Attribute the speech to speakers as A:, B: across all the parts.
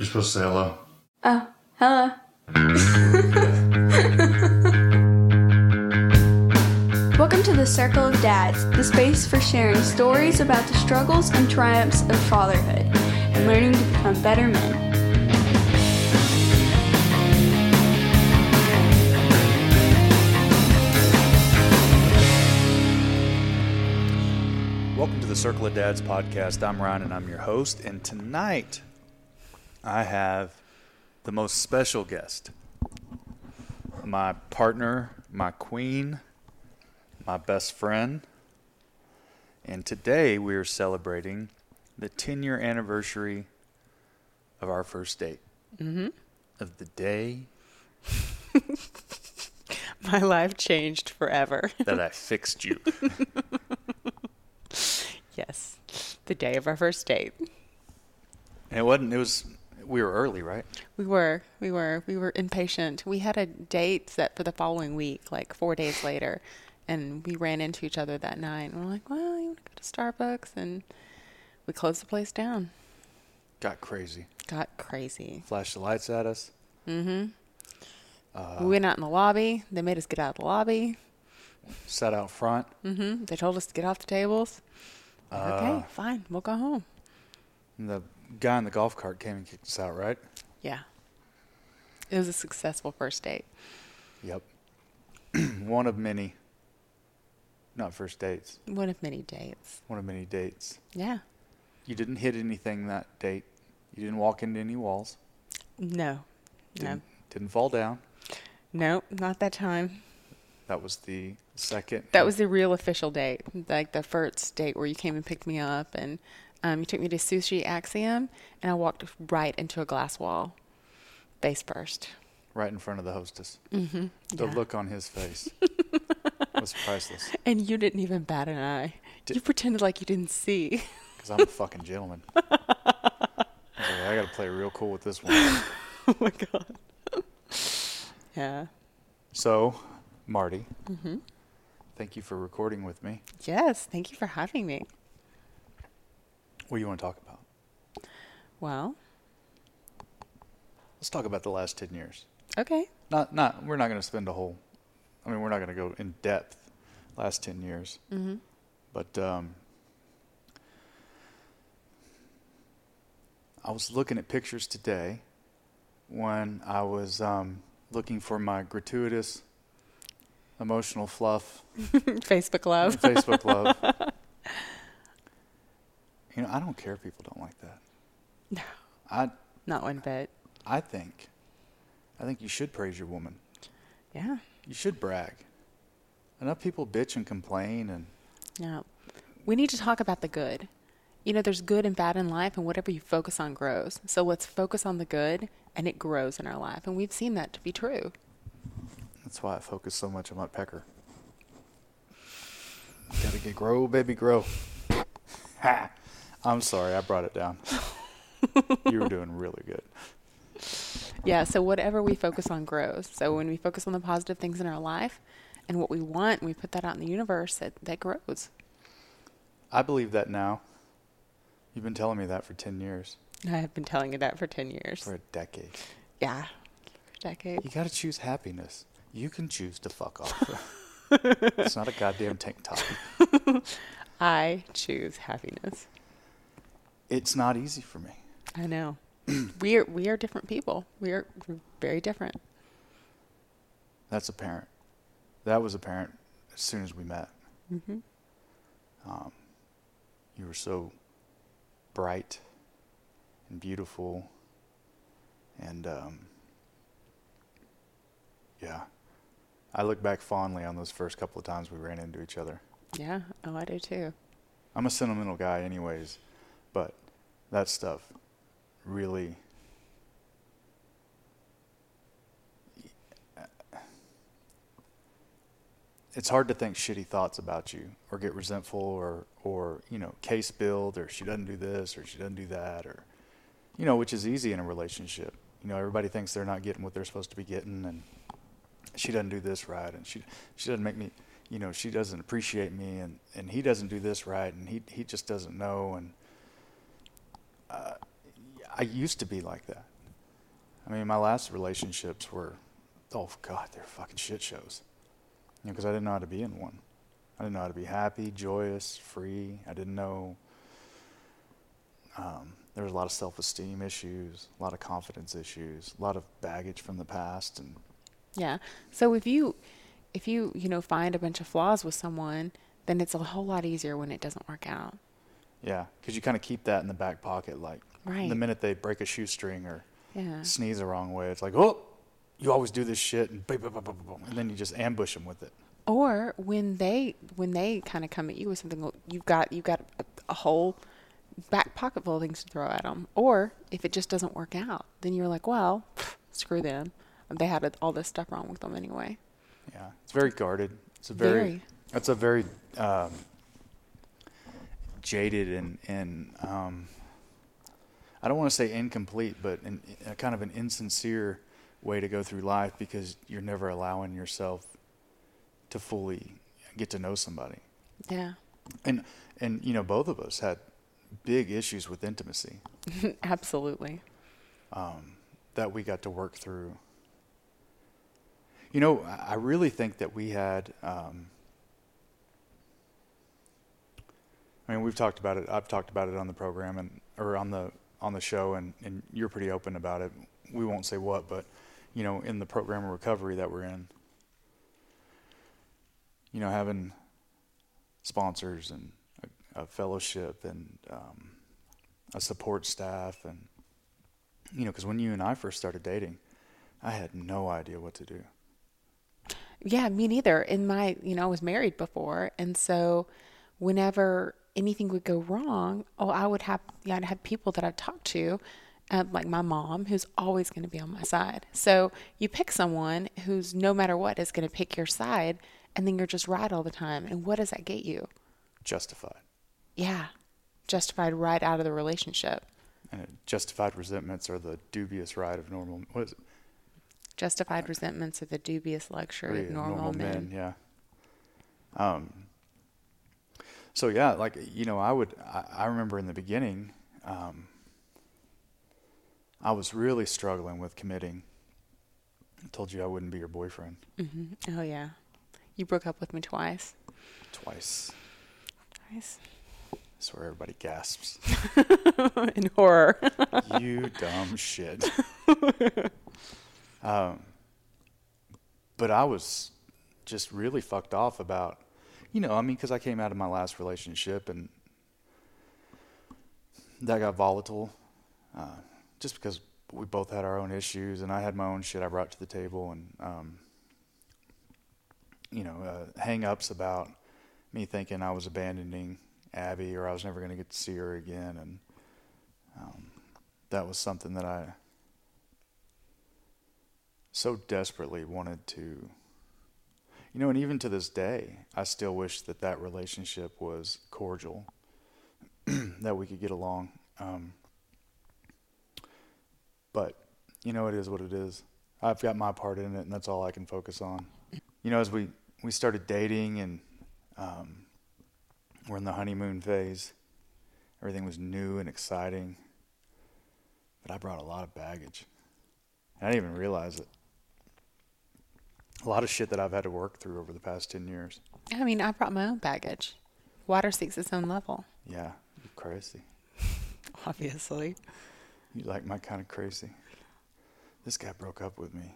A: You're supposed to say hello.
B: Oh, hello. Welcome to the Circle of Dads, the space for sharing stories about the struggles and triumphs of fatherhood and learning to become better men.
A: Welcome to the Circle of Dads podcast. I'm Ryan and I'm your host. And tonight I have the most special guest my partner, my queen, my best friend. And today we are celebrating the 10 year anniversary of our first date. Mm-hmm. Of the day
C: My life changed forever.
A: that I fixed you.
C: yes. The day of our first date.
A: And it wasn't, it was, we were early, right?
C: We were, we were, we were impatient. We had a date set for the following week, like four days later, and we ran into each other that night. And we're like, well, you want to go to Starbucks? And we closed the place down.
A: Got crazy.
C: Got crazy.
A: Flashed the lights at us. Mm-hmm.
C: Uh, we went out in the lobby. They made us get out of the lobby.
A: sat out front.
C: Mm-hmm. They told us to get off the tables. Like, okay, fine, we'll go home.
A: The guy in the golf cart came and kicked us out, right?
C: Yeah. It was a successful first date.
A: Yep. one of many, not first dates,
C: One of many dates.
A: one of many dates.
C: Yeah.
A: You didn't hit anything that date. You didn't walk into any walls.
C: No. No.
A: Didn't, didn't fall down.
C: No, not that time.
A: That was the second.
C: That was the real official date, like the first date where you came and picked me up, and um, you took me to Sushi Axiom, and I walked right into a glass wall, face first.
A: right in front of the hostess. Mm-hmm. The
C: yeah.
A: look on his face was priceless.
C: And you didn't even bat an eye.
A: Di-
C: you pretended like you didn't see.
A: Because I'm a fucking gentleman. I, like, I got to play real cool with this one.
C: oh my god. yeah.
A: So, Marty,
C: Mm-hmm.
A: thank you for recording with me.
C: Yes. Thank you for having me.
A: What do you want to talk about?
C: Well.
A: Let's talk about the last 10 years.
C: Okay.
A: Not, not, we're not going to spend a whole, I mean, we're not going to go in depth last 10 years.
C: Mm-hmm.
A: But um, I was looking at pictures today when I was um, looking for my gratuitous emotional fluff
C: Facebook love.
A: Facebook love. I don't care if people don't like that.
C: No.
A: I,
C: Not one bit.
A: I think, I think you should praise your woman.
C: Yeah.
A: You should brag. Enough people bitch and complain, and
C: Yeah. We need to talk about the good. You know, there's good and bad in life, and whatever you focus on grows. So let's focus on the good, and it grows in our life. And we've seen that to be true.
A: that's why I focus so much on my pecker. Gotta get grow, baby, grow. Ha! I'm sorry, I brought it down. you were doing really good.
C: Yeah. So whatever we focus on grows. So when we focus on the positive things in our life and what we want, we put that out in the universe, that, that grows.
A: I believe that now. You've been telling me that for 10 years,
C: I have been telling you that for 10 years.
A: for a decade.
C: Yeah. For a decade.
A: You gotta choose happiness. You can choose to fuck off. it's not a goddamn tank top.
C: I choose happiness.
A: It's not easy for me.
C: I know. we are we are different people. We are we're very different.
A: That's apparent. That was apparent as soon as we met.
C: Mm-hmm.
A: Um, you were so bright and beautiful, and um, yeah, I look back fondly on those first couple of times we ran into each other.
C: Yeah. Oh, I do too.
A: I'm a sentimental guy, anyways, but that stuff really. It's hard to think shitty thoughts about you or get resentful or, or, you know, case build or she doesn't do this or she doesn't do that or, you know, which is easy in a relationship. You know, everybody thinks they're not getting what they're supposed to be getting and she doesn't do this right and she, she doesn't make me, you know, she doesn't appreciate me and, and he doesn't do this right and he, he just doesn't know. And uh, I used to be like that. I mean, my last relationships were, oh God, they're fucking shit shows. You know, because I didn't know how to be in one. I didn't know how to be happy, joyous, free. I didn't know. Um, there was a lot of self-esteem issues, a lot of confidence issues, a lot of baggage from the past, and
C: Yeah. So if you if you, you know, find a bunch of flaws with someone, then it's a whole lot easier when it doesn't work out.
A: Yeah, because you kind of keep that in the back pocket. Like
C: Right.
A: the minute they break a shoestring or
C: Yeah.
A: sneeze the wrong way, it's like, oh, you always do this shit, and, and then you just ambush them with it.
C: Or when they when they kind of come at you with something, you've got you've got a, a whole back pocket full of things to throw at them. Or if it just doesn't work out, then you're like, well, screw them. They had all this stuff wrong with them anyway.
A: Yeah, it's very guarded. It's a very,
C: Very.
A: It's a very um, jaded and and um, I don't want to say incomplete, but in, a kind of an insincere way to go through life because you're never allowing yourself to fully get to know somebody.
C: Yeah.
A: And and you know, both of us had big issues with intimacy
C: Absolutely.
A: um, that we got to work through. You know, I I really think that we had. Um, I mean, we've talked about it. I've talked about it on the program and or on the on the show, and and you're pretty open about it. We won't say what, but you know, in the program of recovery that we're in, you know, having sponsors and a, a fellowship and um, a support staff and you know, because when you and I first started dating, I had no idea what to do.
C: Yeah, me neither. In my, you know, I was married before, and so whenever anything would go wrong, oh, I would have, yeah, I'd have people that I've talked to, uh, like my mom, who's always going to be on my side. So you pick someone who's no matter what is going to pick your side, and then you're just right all the time. And what does that get you?
A: Justified.
C: Yeah, justified right out of the relationship.
A: And justified resentments are the dubious right of normal. What is it?
C: Justified resentments are the dubious luxury of
A: Yeah,
C: normal, men.
A: Yeah. Um. So yeah, like you know, I would. I, I remember in the beginning, um, I was really struggling with committing. I told you I wouldn't be your boyfriend
C: hmm Oh yeah, you broke up with me twice.
A: twice.
C: Twice.
A: That's where everybody gasps.
C: In horror.
A: you dumb shit. um, but I was just really fucked off about, you know, I mean, because I came out of my last relationship and that got volatile, uh, just because we both had our own issues and I had my own shit I brought to the table and, um, you know, uh, hang ups about me thinking I was abandoning Abby or I was never going to get to see her again. And, um, that was something that I so desperately wanted to, you know, and even to this day, I still wish that that relationship was cordial, that we could get along. Um, but, you know, it is what it is. I've got my part in it, and that's all I can focus on. You know, as we, we started dating and um, we're in the honeymoon phase, everything was new and exciting but I brought a lot of baggage. I didn't even realize it. A lot of shit that I've had to work through over the past 10 years.
C: I mean, I brought my own baggage. Water seeks its own level,
A: Yeah, you're crazy.
C: obviously.
A: You like my kind of crazy. This guy broke up with me.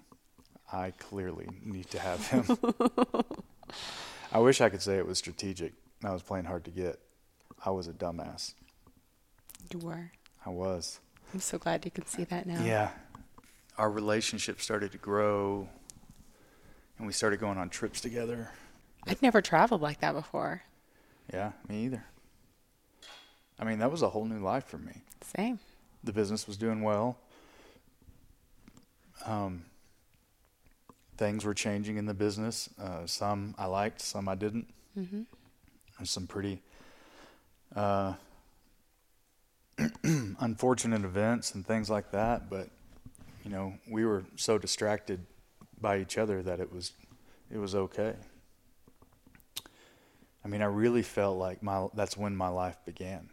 A: I clearly need to have him. I wish I could say it was strategic. I was playing hard to get. I was a dumbass.
C: You were.
A: I was.
C: I'm so glad you can see that now.
A: Yeah. Our relationship started to grow, and we started going on trips together.
C: I'd never traveled like that before.
A: Yeah, me either. I mean, that was a whole new life for me.
C: Same.
A: The business was doing well. Um, things were changing in the business. Uh, some I liked, some I didn't.
C: hmm
A: There's some pretty uh, unfortunate events and things like that. But you know, we were so distracted by each other that it was it was okay. I mean, I really felt like my that's when my life began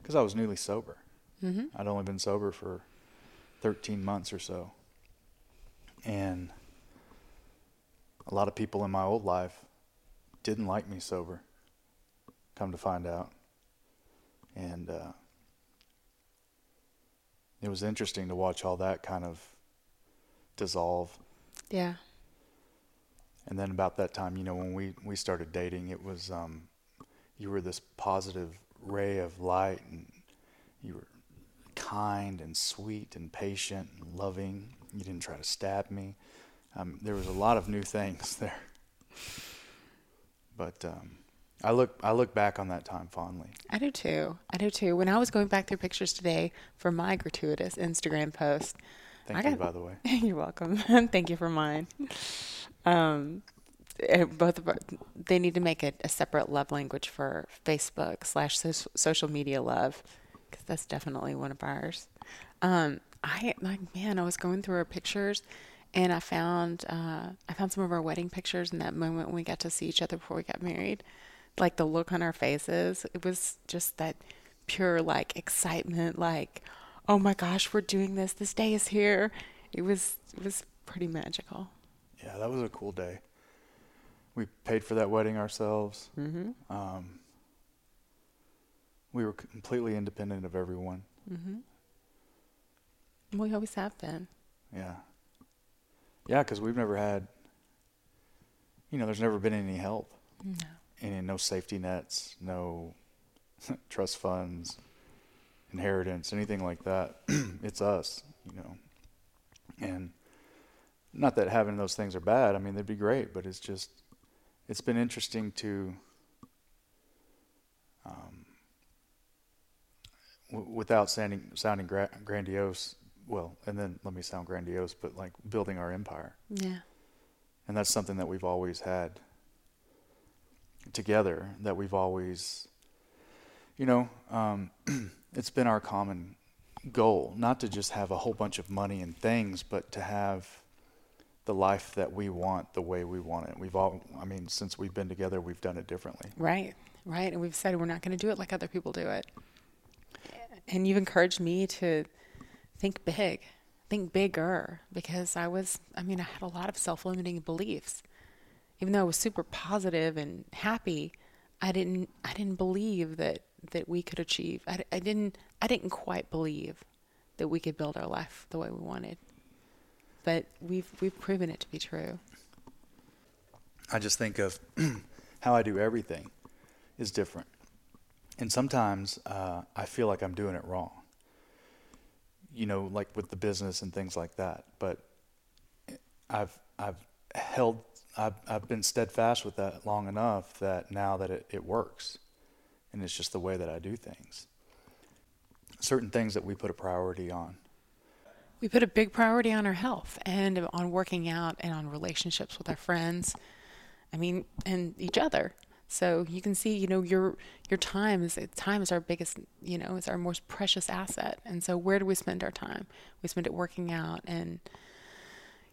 A: because I was newly sober.
C: Mhm.
A: I'd only been sober for 13 months or so. And a lot of people in my old life didn't like me sober, come to find out. And uh, it was interesting to watch all that kind of dissolve.
C: Yeah.
A: And then about that time, you know, when we, we started dating, it was um, you were this positive ray of light, and you were kind and sweet and patient and loving. You didn't try to stab me. Um, there was a lot of new things there. But um, I look I look back on that time fondly.
C: I do too. I do too. When I was going back through pictures today for my gratuitous Instagram post,
A: Thank
C: I
A: you,
C: got-
A: by the way.
C: You're welcome. Thank you for mine. Um, eh, both of our, they need to make a, a separate love language for Facebook slash so- social media love because that's definitely one of ours. Um, I like man, I was going through our pictures and I found uh, I found some of our wedding pictures in that moment when we got to see each other before we got married. Like the look on our faces, it was just that pure like excitement, like oh my gosh, we're doing this. This day is here. It was it was pretty magical.
A: Yeah, that was a cool day. We paid for that wedding ourselves.
C: Mm-hmm.
A: Um, we were completely independent of everyone.
C: Mm-hmm. We always have been.
A: Yeah. Yeah, because we've never had, you know, there's never been any help.
C: No.
A: Any, no safety nets, no trust funds, inheritance, anything like that. it's us, you know. And not that having those things are bad. I mean, they'd be great, but it's just, it's been interesting to, um, w- without sounding sounding gra- grandiose. Well, and then let me sound grandiose, but like building our empire,
C: Yeah.
A: and that's something that we've always had together. That we've always, you know, um, it's been our common goal not to just have a whole bunch of money and things, but to have the life that we want the way we want it. We've all, I mean, since we've been together, we've done it differently.
C: Right. Right. And we've said we're not going to do it like other people do it. And you've encouraged me to think big, think bigger, because I was, I mean, I had a lot of self limiting beliefs. Even though I was super positive and happy, I didn't, I didn't believe that, that we could achieve. I, I didn't, I didn't quite believe that we could build our life the way we wanted. But we've, we've proven it to be true.
A: I just think of how I do everything is different. And sometimes uh, I feel like I'm doing it wrong. You know, like with the business and things like that. But I've I've held I've I've been steadfast with that long enough that now that it, it works. And it's just the way that I do things. Certain things that we put a priority on.
C: We put a big priority on our health and on working out and on relationships with our friends. I mean, and each other. So you can see, you know, your your time is time is our biggest, you know, is our most precious asset. And so where do we spend our time? We spend it working out and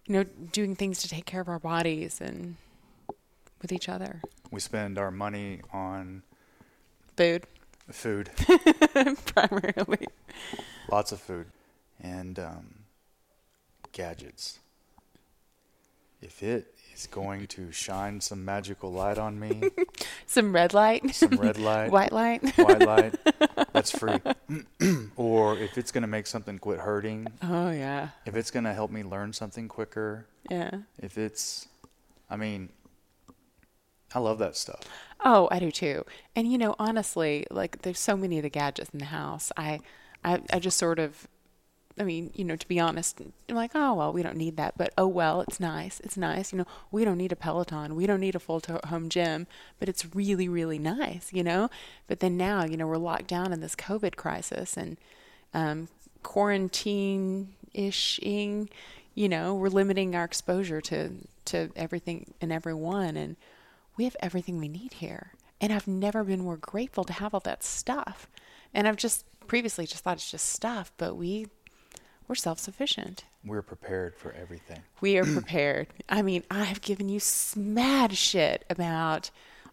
C: you know, doing things to take care of our bodies and with each other.
A: We spend our money on
C: Food
A: food.
C: primarily.
A: Lots of food and um, gadgets. If it is going to shine some magical light on me,
C: Some red light,
A: some red light,
C: white light.
A: white light, that's free. or if it's going to make something quit hurting,
C: Oh yeah.
A: if it's going to help me learn something quicker,
C: Yeah.
A: if it's, I mean, I love that stuff.
C: Oh, I do too. And you know, honestly, like there's so many of the gadgets in the house. I, I, I just sort of, I mean, you know, to be honest, I'm like, oh well, we don't need that. But oh well, it's nice. It's nice. You know, we don't need a Peloton. We don't need a full home gym. But it's really, really nice. You know. But then now, you know, we're locked down in this COVID crisis and um, quarantine ishing. You know, we're limiting our exposure to to everything and everyone and we have everything we need here. And I've never been more grateful to have all that stuff. And I've just previously just thought it's just stuff, but we we're self-sufficient.
A: We're prepared for everything.
C: We are prepared. I mean, I have given you mad shit about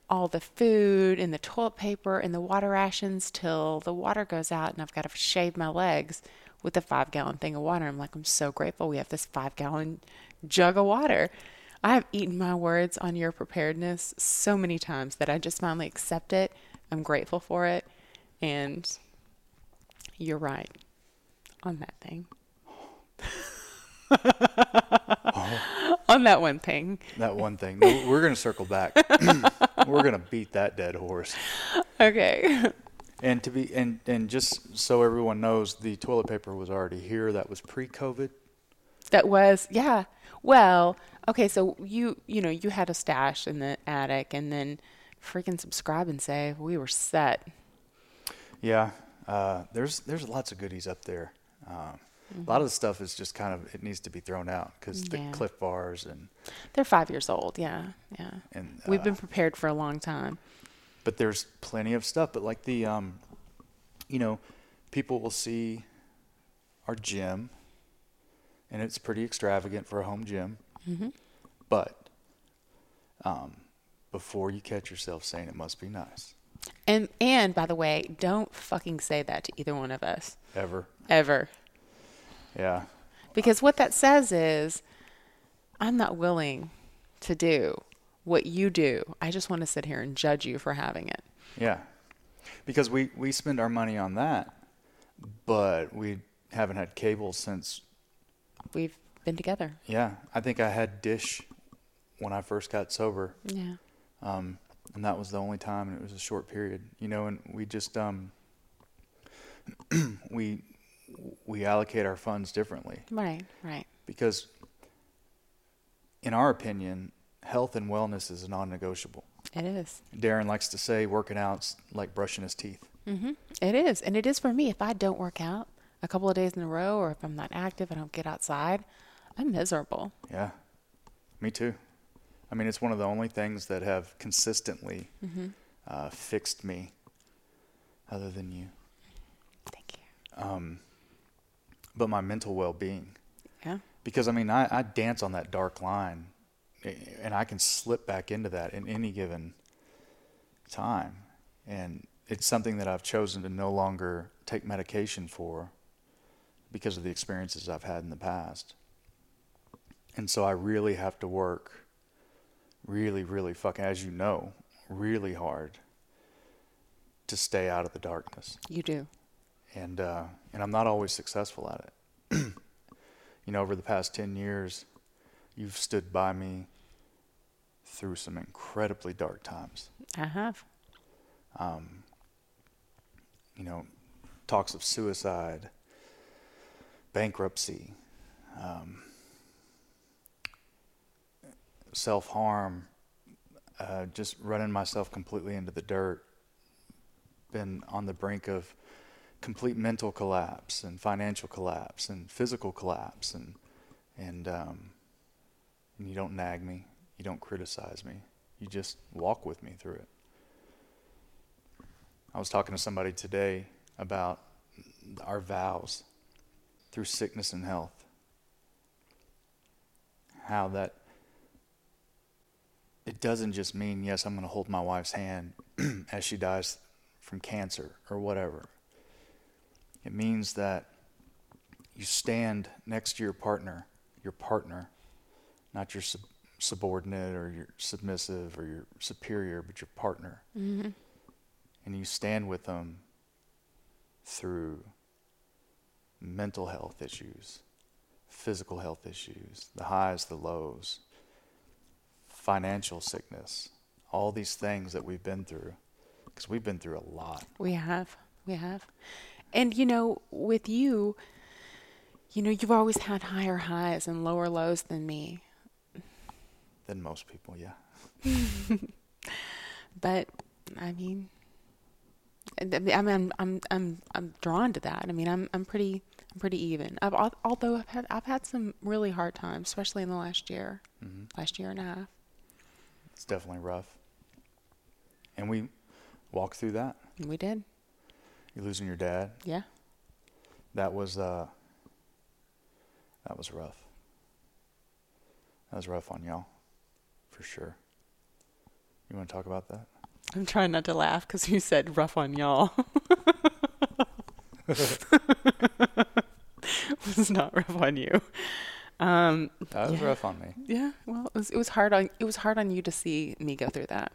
C: all the food and the toilet paper and the water rations till the water goes out and I've got to shave my legs with a five gallon thing of water. I'm like, I'm so grateful we have this five gallon jug of water. I have eaten my words on your preparedness so many times that I just finally accept it. I'm grateful for it. And you're right on that thing. Oh. on that one thing.
A: That one thing. We're going to circle back. we're going to beat that dead horse.
C: Okay.
A: And to be and and just so everyone knows, the toilet paper was already here. That was pre-COVID.
C: That was yeah. Well, okay, so you you know you had a stash in the attic, and then freaking subscribe and save We were set.
A: Yeah, uh, there's there's lots of goodies up there. Um, A lot of the stuff is just kind of it needs to be thrown out because
C: Yeah.
A: the Cliff Bars and
C: They're five years old. Yeah, yeah.
A: and
C: We've
A: uh,
C: been prepared for a long time.
A: but there's plenty of stuff. But like the, um, you know, people will see our gym, and it's pretty extravagant for a home gym.
C: Mm-hmm.
A: But um, before you catch yourself saying it must be nice,
C: And and by the way, don't fucking say that to either one of us
A: ever,
C: ever.
A: yeah,
C: Because what that says is, I'm not willing to do what you do. I just want to sit here and judge you for having it.
A: yeah, because we we spend our money on that, but we haven't had cable since
C: We've been together.
A: yeah. I think I had Dish when I first got sober.
C: Yeah.
A: um, and that was the only time, and it was a short period, you know. And we just um, we we allocate our funds differently
C: Right. Right.
A: because, in our opinion, health and wellness is non-negotiable.
C: It is.
A: Darren likes to say working out's like brushing his teeth.
C: Mm-hmm. It is, and it is for me. If I don't work out a couple of days in a row, or if I'm not active, I don't get outside, I'm miserable.
A: Yeah, me too. I mean, it's one of the only things that have consistently uh, fixed me, other than you.
C: Thank you.
A: Um, but my mental well-being.
C: Yeah.
A: because I mean I, I dance on that dark line, and I can slip back into that in any given time, and it's something that I've chosen to no longer take medication for because of the experiences I've had in the past, and so I really have to work, really, really fucking, as you know, really hard to stay out of the darkness
C: You do.
A: and uh, and I'm not always successful at it. you know, over the past ten years, you've stood by me through some incredibly dark times.
C: I have.
A: Um, you know, talks of suicide, bankruptcy, um, self harm, uh, just running myself completely into the dirt. Been on the brink of complete mental collapse and financial collapse and physical collapse and and um, and you don't nag me, you don't criticize me, you just walk with me through it. I was talking to somebody today about our vows through sickness and health. How that it doesn't just mean, yes, I'm going to hold my wife's hand as she dies from cancer or whatever. It means that you stand next to your partner, your partner, not your sub- subordinate or your submissive or your superior, but your partner
C: Mm-hmm.
A: and you stand with them through mental health issues, physical health issues, the highs, the lows, financial sickness, all these things that we've been through, because we've been through a lot.
C: We have. We have. And you know, with you, you know, you've always had higher highs and lower lows than me.
A: Than most people, yeah.
C: But I mean, I mean, I'm I'm I'm I'm drawn to that. I mean, I'm I'm pretty I'm pretty even. I've although I've had I've had some really hard times, especially in the last year,
A: hmm
C: last year and a half.
A: It's definitely rough. And we walked through that.
C: We did,
A: You losing your dad,
C: yeah.
A: that was uh, that was rough. That was rough on y'all, for sure. You want to talk about that?
C: I'm trying not to laugh because you said rough on y'all. was not rough on you. Um,
A: That was
C: Yeah.
A: rough on me.
C: yeah, well, it was, it was hard on it was hard on you to see me go through that.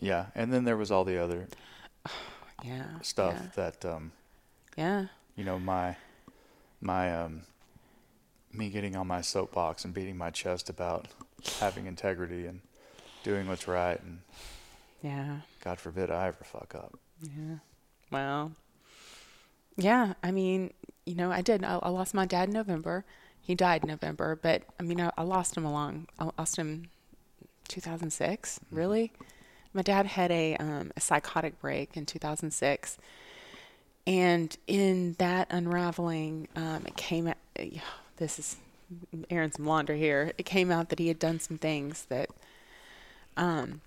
A: Yeah, and then there was all the other
C: Yeah,
A: stuff
C: Yeah,
A: that um,
C: yeah.
A: you know my my um, me getting on my soapbox and beating my chest about having integrity and doing what's right, and
C: yeah.
A: God forbid I ever fuck up.
C: Yeah. Well, yeah. I mean, you know, I did. I, I lost my dad in November. He died in November, but I mean, I, I lost him along. I lost him 2006. Really, my dad had a um, a psychotic break in 2006, and in that unraveling, um, it came. Out, this is airing some laundry here. It came out that he had done some things that um,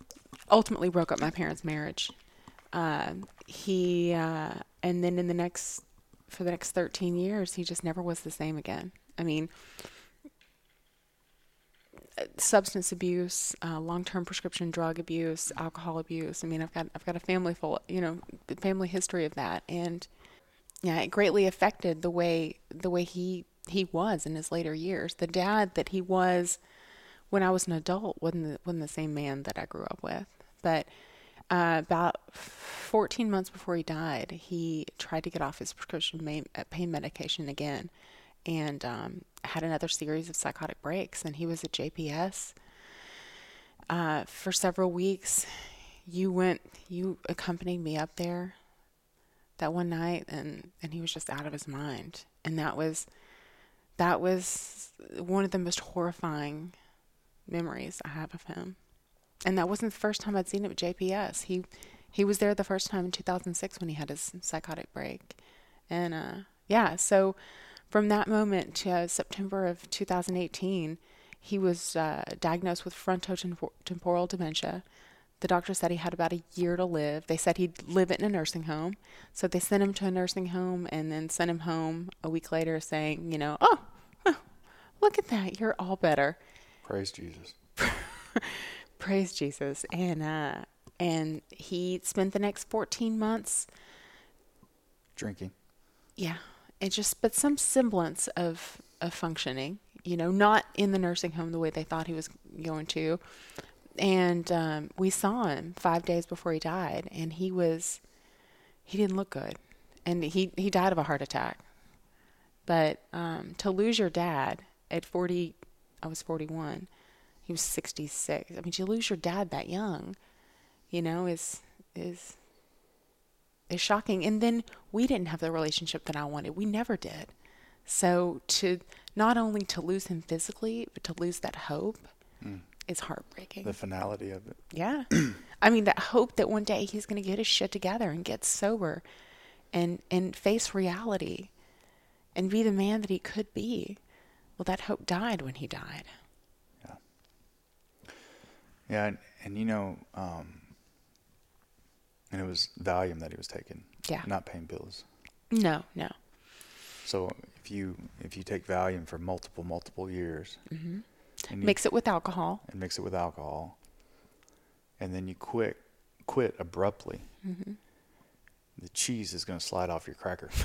C: ultimately broke up my parents' marriage um, he uh, and then in the next for the next 13 years he just never was the same again. I mean substance abuse uh, long-term prescription drug abuse alcohol abuse. I mean i've got i've got a family full you know the family history of that. And yeah it greatly affected the way the way he he was in his later years. The dad that he was when I was an adult wasn't the, wasn't the same man that I grew up with. But uh, about 14 months before he died, he tried to get off his prescription uh, pain medication again and um, had another series of psychotic breaks. And he was at JPS uh, for several weeks. You went, you accompanied me up there that one night, and, and he was just out of his mind. And that was that was one of the most horrifying memories I have of him. And that wasn't the first time I'd seen him at JPS. He he was there the first time in 2006 when he had his psychotic break. And uh, yeah, so from that moment to uh, September of 2018, he was uh, diagnosed with frontotemporal dementia. The doctor said he had about a year to live. They said he'd live in a nursing home. So they sent him to a nursing home and then sent him home a week later saying, you know, oh, oh look at that. You're all better.
A: Praise Jesus.
C: Praise Jesus. And uh and he spent the next 14 months
A: Drinking.
C: yeah, it just but some semblance of of functioning, you know, not in the nursing home the way they thought he was going to. And um we saw him 5 days before he died and he was he didn't look good. And he he died of a heart attack. But um to lose your dad at 40 I was 41. He was 66. I mean, to lose your dad that young, you know, is is is shocking. And then we didn't have the relationship that I wanted. We never did. So to not only to lose him physically, but to lose that hope
A: Mm.
C: is heartbreaking.
A: The finality of it.
C: Yeah. I mean, that hope that one day he's going to get his shit together and get sober and, and face reality and be the man that he could be. Well, that hope died when he died.
A: Yeah, and, and you know, um, and it was Valium that he was taking,
C: Yeah.
A: not pain pills.
C: No, no.
A: So if you if you take Valium for multiple multiple years,
C: mm-hmm.
A: and you,
C: Mix it with alcohol.
A: and mix it with alcohol, and then you quit quit abruptly,
C: mm-hmm.
A: the cheese is going to slide off your cracker.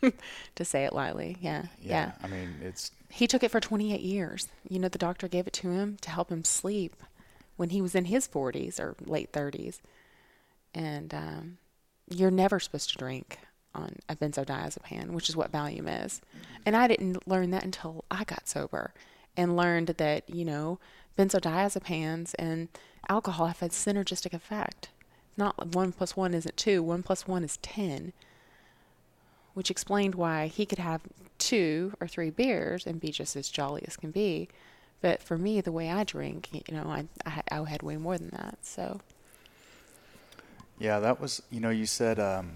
C: To say it lightly. Yeah, yeah.
A: I mean, it's
C: He took it for 28 years. You know, the doctor gave it to him to help him sleep when he was in his 40s or late 30s. And um, you're never supposed to drink on a benzodiazepam, which is what Valium is. And I didn't learn that until I got sober and learned that, you know, benzodiazepams and alcohol have a synergistic effect. It's not one plus one isn't two, one plus one is 10 which explained why he could have two or three beers and be just as jolly as can be. But for me, the way I drink, you know, I, I, I had way more than that. So,
A: yeah. That was you know you said um,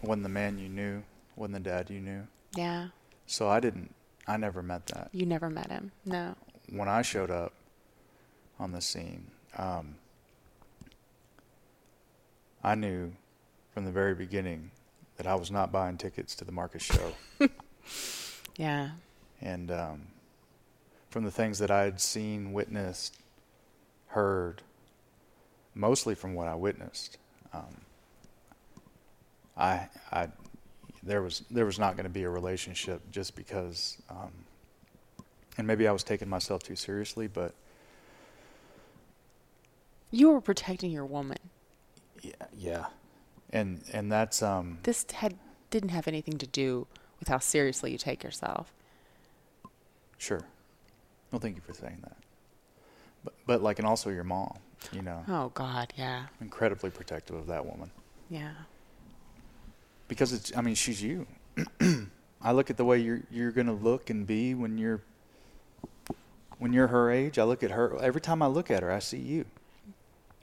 A: when the man you knew, when the dad you knew.
C: yeah,
A: So I didn't. I never met that.
C: you never met him. No.
A: when I showed up on the scene, um, I knew from the very beginning that I was not buying tickets to the Marcus show.
C: Yeah.
A: and um, from the things that I had seen, witnessed, heard, mostly from what I witnessed. Um, I, I, there was there was not going to be a relationship just because, um, and maybe I was taking myself too seriously, but
C: You were protecting your woman.
A: yeah, yeah, and and that's um,
C: This had didn't have anything to do with how seriously you take yourself.
A: sure. Well, thank you for saying that. But but like, and also your mom, you know,
C: Oh God, yeah,
A: incredibly protective of that woman.
C: yeah,
A: because it's I mean she's you. I look at the way you're you're gonna look and be when you're when you're her age. I look at her every time I look at her, I see you.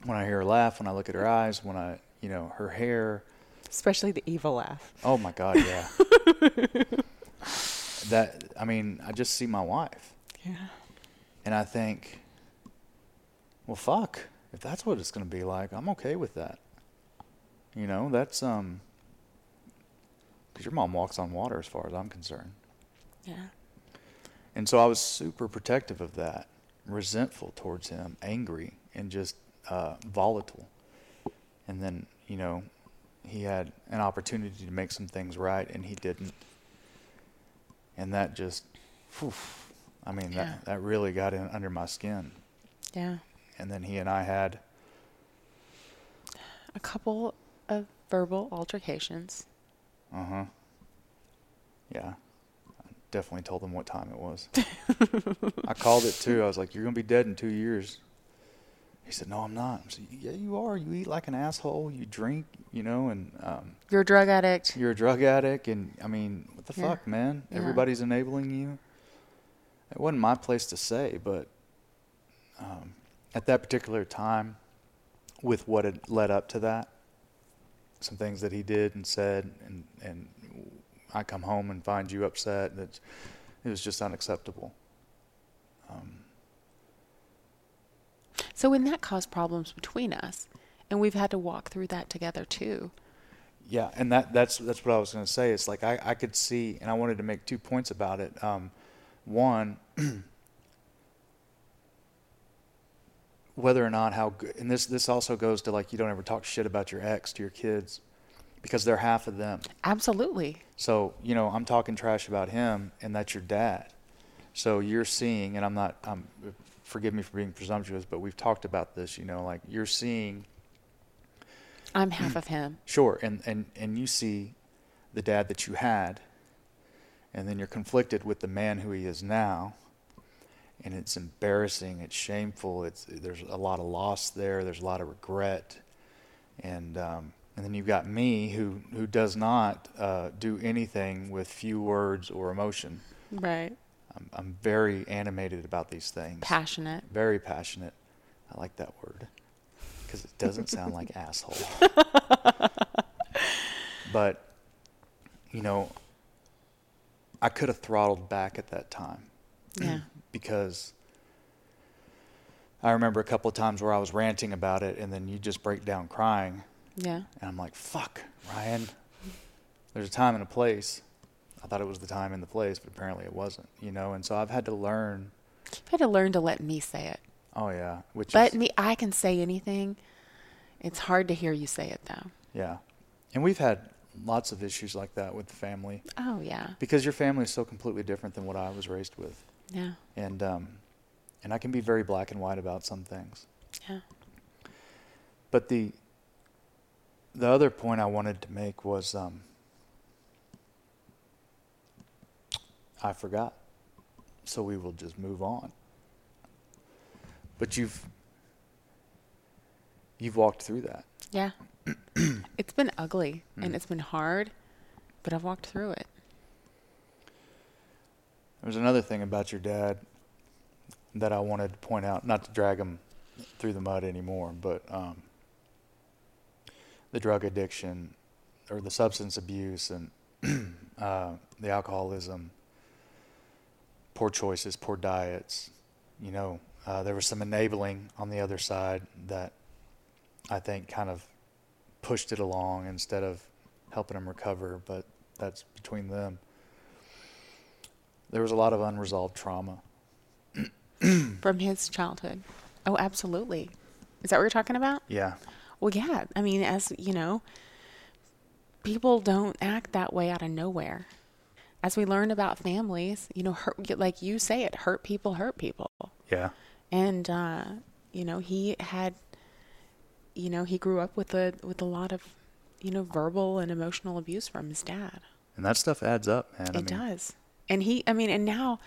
A: When I hear her laugh, when I look at her eyes, when I you know her hair.
C: especially the evil laugh.
A: Oh my God, yeah. that I mean, I just see my wife,
C: Yeah,
A: and I think, well, fuck. If that's what it's gonna be like, I'm okay with that. You know, that's um. Because your mom walks on water, as far as I'm concerned.
C: yeah,
A: And so I was super protective of that, resentful towards him, angry, and just uh, volatile. And then, you know, he had an opportunity to make some things right, and he didn't. And that just, whew, I mean,
C: Yeah.
A: that, that really got in under my skin.
C: yeah.
A: And then he and I had,
C: A couple of verbal altercations.
A: uh huh. Yeah. I definitely told them what time it was. I called it too. I was like, "You're gonna be dead in two years." He said, "No, I'm not." I said, "Yeah, you are. You eat like an asshole. You drink, you know, and um,
C: You're a drug addict.
A: you're a drug addict. And I mean, what the
C: Yeah.
A: fuck, man?
C: Yeah.
A: Everybody's enabling you." It wasn't my place to say, but um, at that particular time, with what had led up to that, some things that he did and said, and and I come home and find you upset. That it was just unacceptable. Um,
C: So when that caused problems between us, and we've had to walk through that together too.
A: Yeah, and that that's that's what I was going to say. It's like I, I could see, and I wanted to make two points about it. Um, one, whether or not how good, and this this also goes to like you don't ever talk shit about your ex to your kids, because they're half of them.
C: Absolutely.
A: So you know I'm talking trash about him, and that's your dad. So you're seeing, and I'm not. Um, forgive me for being presumptuous, but we've talked about this. You know, like you're seeing
C: I'm half of him.
A: Sure, and, and, and you see the dad that you had, and then you're conflicted with the man who he is now, and it's embarrassing, it's shameful, it's there's a lot of loss there, there's a lot of regret, and um, and then you've got me who who does not uh, do anything with few words or emotion.
C: Right.
A: I'm, I'm very animated about these things,
C: Passionate.
A: very passionate. I like that word because it doesn't sound like asshole. but you know, I could have throttled back at that time
C: Yeah. Mm.
A: because I remember a couple of times where I was ranting about it, and then you just break down crying,
C: Yeah.
A: and I'm like, "Fuck, Ryan." There's a time and a place. I thought it was the time and the place, but apparently it wasn't. You know, and so I've had to learn.
C: I've had to learn to let me say it.
A: Oh yeah, which
C: Let
A: is,
C: me. I can say anything. It's hard to hear you say it though.
A: Yeah. And we've had lots of issues like that with the family
C: Oh yeah.
A: because your family is so completely different than what I was raised with.
C: Yeah.
A: And um and I can be very black and white about some things.
C: Yeah.
A: But the the other point I wanted to make was um I forgot. So we will just move on. But you've you've walked through that.
C: Yeah. it's been ugly
A: Mm.
C: and it's been hard, but I've walked through it.
A: There's another thing about your dad that I wanted to point out, not to drag him through the mud anymore, but um, the drug addiction or the substance abuse and uh, the alcoholism, poor choices, poor diets. You know, uh, there was some enabling on the other side that I think kind of pushed it along instead of helping him recover, but that's between them there was a lot of unresolved trauma.
C: From his childhood. Oh, absolutely. Is that what you're talking about?
A: Yeah.
C: Well, yeah. I mean, as you know, people don't act that way out of nowhere. As we learn about families, you know, hurt, like you say it, hurt people hurt people.
A: Yeah.
C: And uh, you know, he had you know, he grew up with a with a lot of, you know, verbal and emotional abuse from his dad.
A: And that stuff adds up, man.
C: It
A: I mean,
C: does. And he, I mean, and now,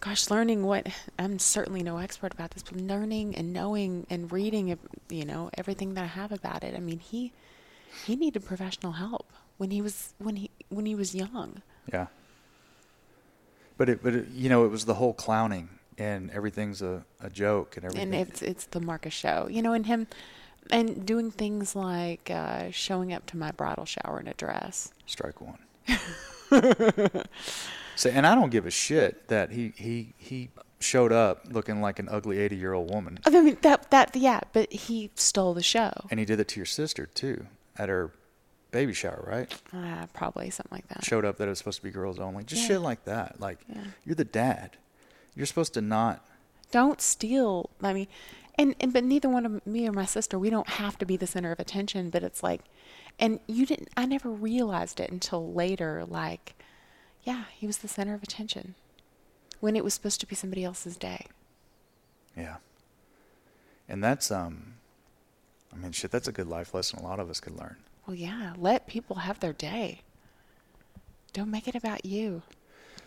C: gosh, learning what I'm certainly no expert about this, but learning and knowing and reading, you know, everything that I have about it. I mean, he he needed professional help when he was when he when he was young.
A: Yeah. But it, but it, you know, it was the whole clowning and everything's a, a joke and everything.
C: And it's it's the Marcus show, you know, and him and doing things like uh, showing up to my bridal shower in a dress.
A: Strike one. so, and I don't give a shit that he he he showed up looking like an ugly eighty year old woman,
C: I mean that that yeah, but he stole the show.
A: and he did it to your sister too at her baby shower, right?
C: Uh, probably something like that.
A: Showed up that it was supposed to be girls only, just
C: Yeah.
A: shit like that. Like
C: Yeah.
A: you're the dad, you're supposed to not.
C: don't steal i mean and, and but neither one of me or my sister we don't have to be the center of attention but it's like and you didn't i never realized it until later like yeah he was the center of attention when it was supposed to be somebody else's day.
A: Yeah. And that's um, I mean, shit, that's a good life lesson a lot of us could learn.
C: well yeah let people have their day. Don't make it about you.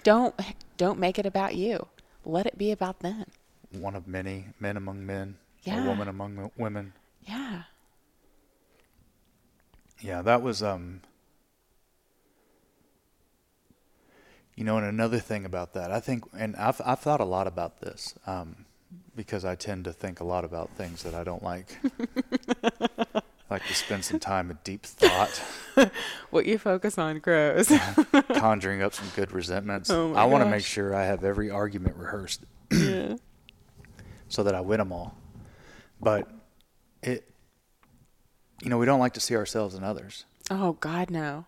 C: Don't don't make it about you. Let it be about them
A: One of many men among men,
C: Yeah.
A: a woman among women.
C: yeah
A: Yeah, that was um you know, and another thing about that, I think and I've I've thought a lot about this. Um because I tend to think a lot about things that I don't like. I like to spend some time in deep thought,
C: what you focus on grows
A: conjuring up some good resentments.
C: Oh my
A: I want to make sure I have every argument rehearsed
C: yeah
A: so that I win them all. But it you know, we don't like to see ourselves in others.
C: oh god no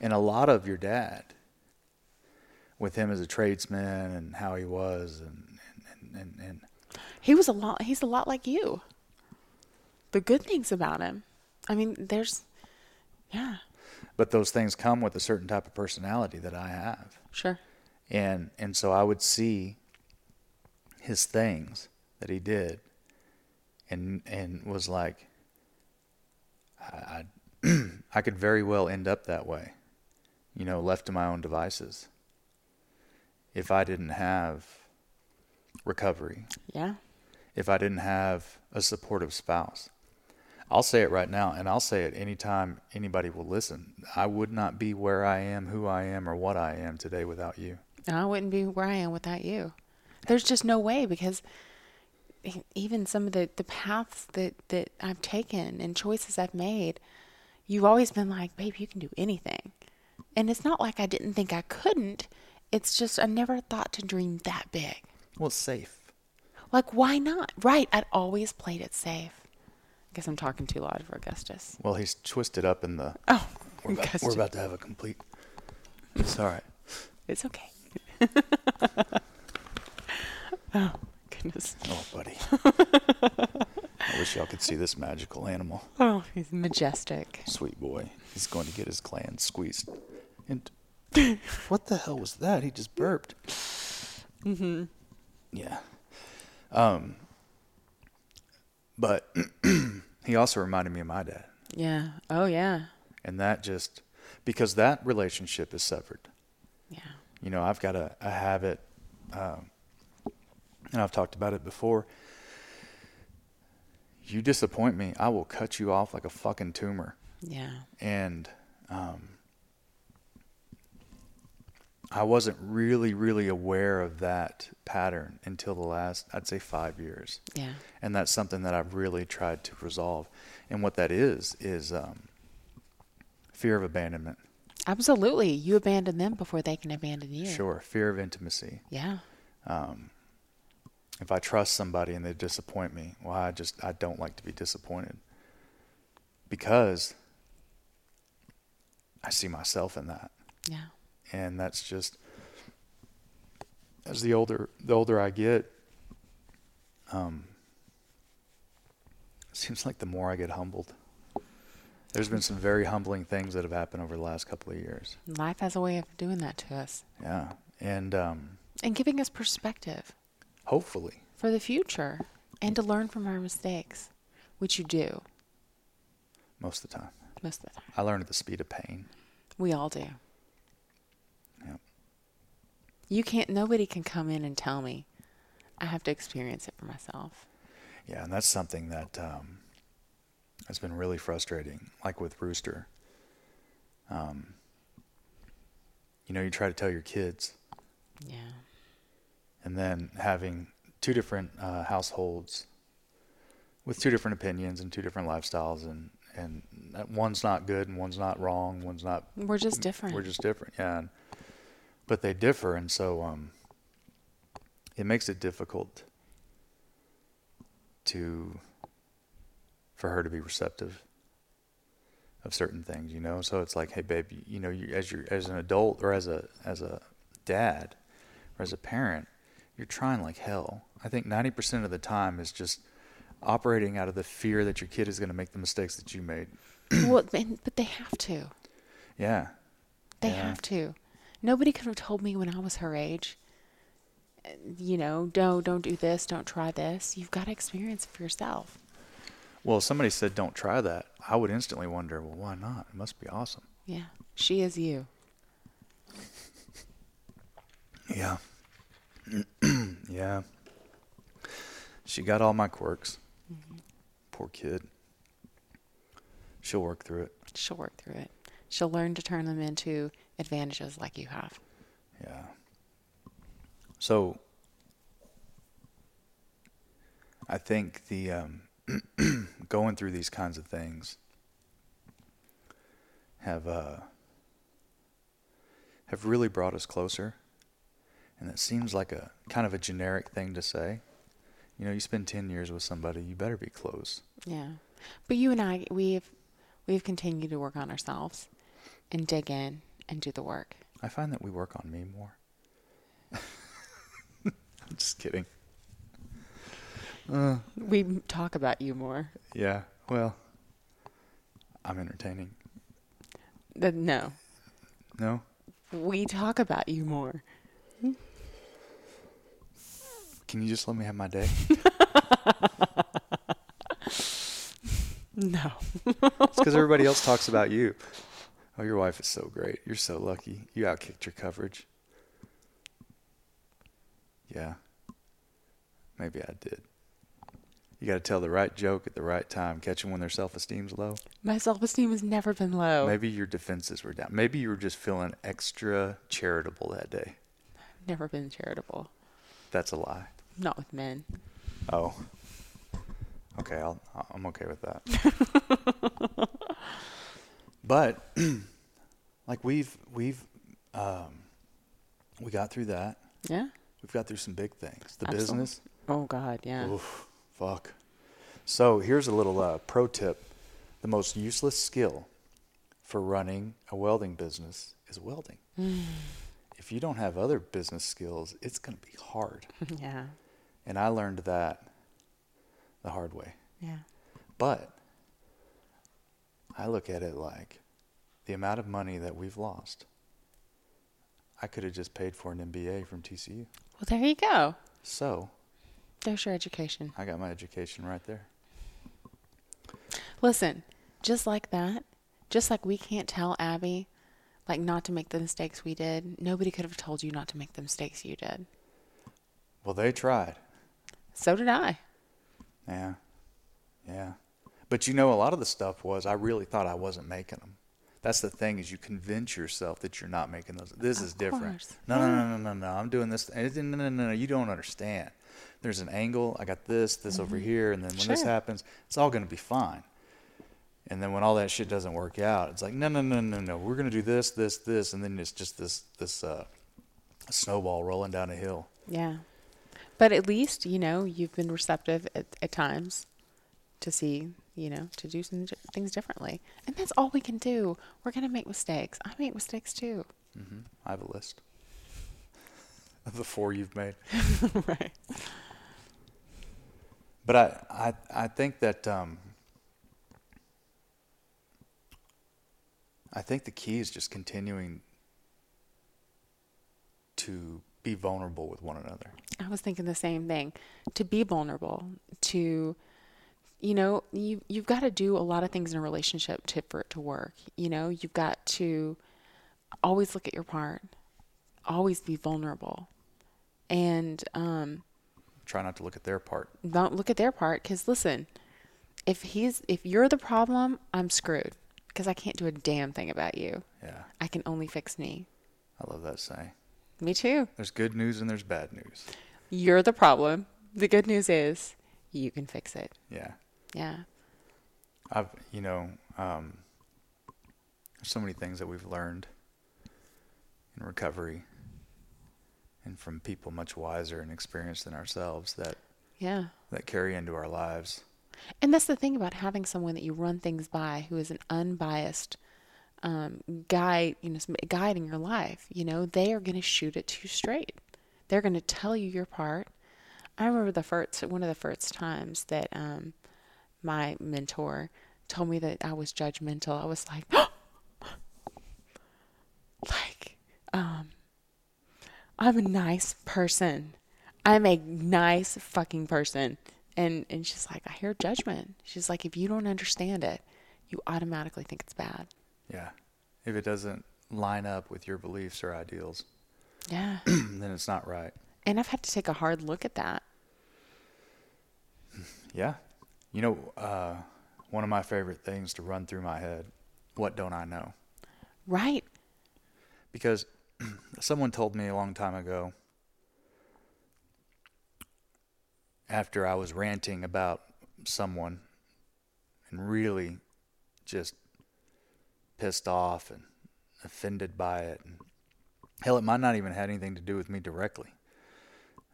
A: and a lot of your dad with him as a tradesman and how he was and and, and, and
C: He was a lot. He's a lot like you. The good things about him. I mean, there's, yeah,
A: but those things come with a certain type of personality that I have
C: sure.
A: and and so I would see his things that he did and and was like I I, I could very well end up that way you know left to my own devices if I didn't have recovery
C: Yeah,
A: if I didn't have a supportive spouse. I'll say it right now, and I'll say it anytime anybody will listen. I would not be where I am, who I am, or what I am today without you.
C: I wouldn't be where I am without you. There's just no way because even some of the the paths that that I've taken and choices I've made, you've always been like, babe, you can do anything, and it's not like I didn't think I couldn't. It's just I never thought to dream that big.
A: Well, safe.
C: Like, why not? Right. I'd always played it safe. I guess I'm talking too loud for Augustus.
A: Well, he's twisted up in the.
C: Oh,
A: We're about, we're about to have a complete. It's all right.
C: It's okay. oh, goodness.
A: Oh, buddy. I wish y'all could see this magical animal.
C: Oh, he's majestic.
A: Sweet boy. He's going to get his gland squeezed. And what the hell was that? He just burped.
C: Mm-hmm.
A: Yeah. Um. But he also reminded me of my dad,
C: Yeah. Oh, yeah.
A: and that just because that relationship is severed.
C: Yeah.
A: You know, I've got a, a habit, um, and I've talked about it before. You disappoint me, I will cut you off like a fucking tumor.
C: Yeah.
A: and um, I wasn't really, really aware of that pattern until the last, I'd say, five years.
C: Yeah.
A: And that's something that I've really tried to resolve. And what that is, is um, fear of abandonment.
C: Absolutely. You abandon them before they can abandon you.
A: Sure, fear of intimacy.
C: Yeah.
A: Um, if I trust somebody and they disappoint me, well, I just, I don't like to be disappointed because I see myself in that.
C: Yeah.
A: and that's just as the older the older I get, um, seems like the more I get humbled. There's been some very humbling things that have happened over the last couple of years.
C: Life has a way of doing that to us
A: Yeah. And um,
C: and giving us perspective
A: hopefully,
C: for the future and to learn from our mistakes, which you do
A: most of the time,
C: most of the time.
A: I learn at the speed of pain.
C: We all do.
A: Yep.
C: You can't, nobody can come in and tell me. I have to experience it for myself.
A: Yeah, and that's something that um, has been really frustrating. Like with Rooster, um, you know, you try to tell your kids,
C: Yeah.
A: And then having two different uh, households with two different opinions and two different lifestyles, and and one's not good and one's not wrong, one's not.
C: We're just different.
A: We're just different, yeah. And, but they differ, and so um, it makes it difficult to for her to be receptive of certain things, you know. So it's like, hey, babe, you, know, you, as you as an adult or as a as a dad or as a parent, you're trying like hell. I think 90% of the time is just operating out of the fear that your kid is going to make the mistakes that you made.
C: well, and- but they have to.
A: Yeah.
C: They
A: Yeah.
C: have to. Nobody could have told me when I was her age. uh, You know, no, don't do this, don't try this. You've got to experience it for yourself.
A: Well, if somebody said don't try that, I would instantly wonder, well, why not? It must be awesome.
C: Yeah, she is you.
A: Yeah. yeah. She got all my quirks. Poor kid. She'll work through it.
C: She'll work through it. She'll learn to turn them into advantages like you have.
A: Yeah. So I think the um, going through these kinds of things have uh, have really brought us closer, and it seems like a kind of a generic thing to say. You know, you spend ten years with somebody, you better be close.
C: Yeah. But you and I, we've we've continued to work on ourselves and dig in and do the work.
A: I find that we work on me more. I'm just kidding. Uh,
C: We talk about you more.
A: Yeah, well, I'm entertaining.
C: The, no,
A: No?
C: we talk about you more.
A: Can you just let me have my day?
C: No.
A: It's because everybody else talks about you. Oh, your wife is so great. You're so lucky. You outkicked your coverage. Yeah. Maybe I did. You got to tell the right joke at the right time, catch them when their self esteem's low.
C: My self esteem has never been low.
A: Maybe your defenses were down. Maybe you were just feeling extra charitable that day.
C: I've never been charitable.
A: That's a lie.
C: Not with men.
A: Oh. Okay, I'll, I'm okay with that. but like we've we've um, we got through that.
C: Yeah.
A: We've got through some big things. The
C: Absolutely.
A: business.
C: Oh God, yeah.
A: Oof, fuck. So here's a little uh, pro tip: the most useless skill for running a welding business is welding. If you don't have other business skills, it's going to be hard.
C: yeah.
A: And I learned that the hard way.
C: Yeah.
A: But I look at it like the amount of money that we've lost. I could have just paid for an MBA from TCU.
C: Well, there you go.
A: So
C: There's your education.
A: I got my education right there.
C: Listen, just like that, just like we can't tell Abby, like not to make the mistakes we did. Nobody could have told you not to make the mistakes you did.
A: Well, they tried.
C: So did I.
A: Yeah. Yeah. But you know, a lot of the stuff was I really thought I wasn't making them. That's the thing is you convince yourself that you're not making those. This is
C: Of
A: different. No, no, no, no, no, no. I'm doing this. No, no, no, no. You don't understand. There's an angle. I got this, this over here, and then when this happens, it's all going to be fine. And then when all that shit doesn't work out, it's like no, no, no, no, no. We're going to do this, this, this, and then it's just this, this uh, snowball rolling down a hill.
C: Yeah. But at least, you know, you've been receptive at, at times to see, you know, to do some things differently. And that's all we can do. We're going to make mistakes. I make mistakes too.
A: Mm-hmm. I have a list of the four you've made.
C: right.
A: But I, I, I think that um, I think the key is just continuing to be vulnerable with one another.
C: I was thinking the same thing. To be vulnerable, to you know, you you've got to do a lot of things in a relationship to for it to work. You know, you've got to always look at your part, always be vulnerable, and um,
A: Try not to look at their part.
C: don't look at their part. Because listen, if he's if you're the problem, I'm screwed because I can't do a damn thing about you.
A: Yeah,
C: I can only fix me.
A: I love that saying.
C: Me too.
A: There's good news and there's bad news.
C: You're the problem. The good news is you can fix it.
A: Yeah.
C: Yeah.
A: I've, you know, um, there's so many things that we've learned in recovery and from people much wiser and experienced than ourselves that,
C: Yeah.
A: that carry into our lives.
C: And that's the thing about having someone that you run things by who is an unbiased um, guide, you know, in your life. You know, they are going to shoot it too straight. They're going to tell you your part. I remember the first one of the first times that um, my mentor told me that I was judgmental. I was like, like, um, I'm a nice person. I'm a nice fucking person. And and she's like, I hear judgment. She's like, if you don't understand it, you automatically think it's bad.
A: Yeah. If it doesn't line up with your beliefs or ideals,
C: Yeah.
A: then it's not right.
C: and I've had to take a hard look at that.
A: Yeah. You know, uh, one of my favorite things to run through my head, what don't I know?
C: Right.
A: because someone told me a long time ago after I was ranting about someone and really just pissed off and offended by it and hell it might not even have anything to do with me directly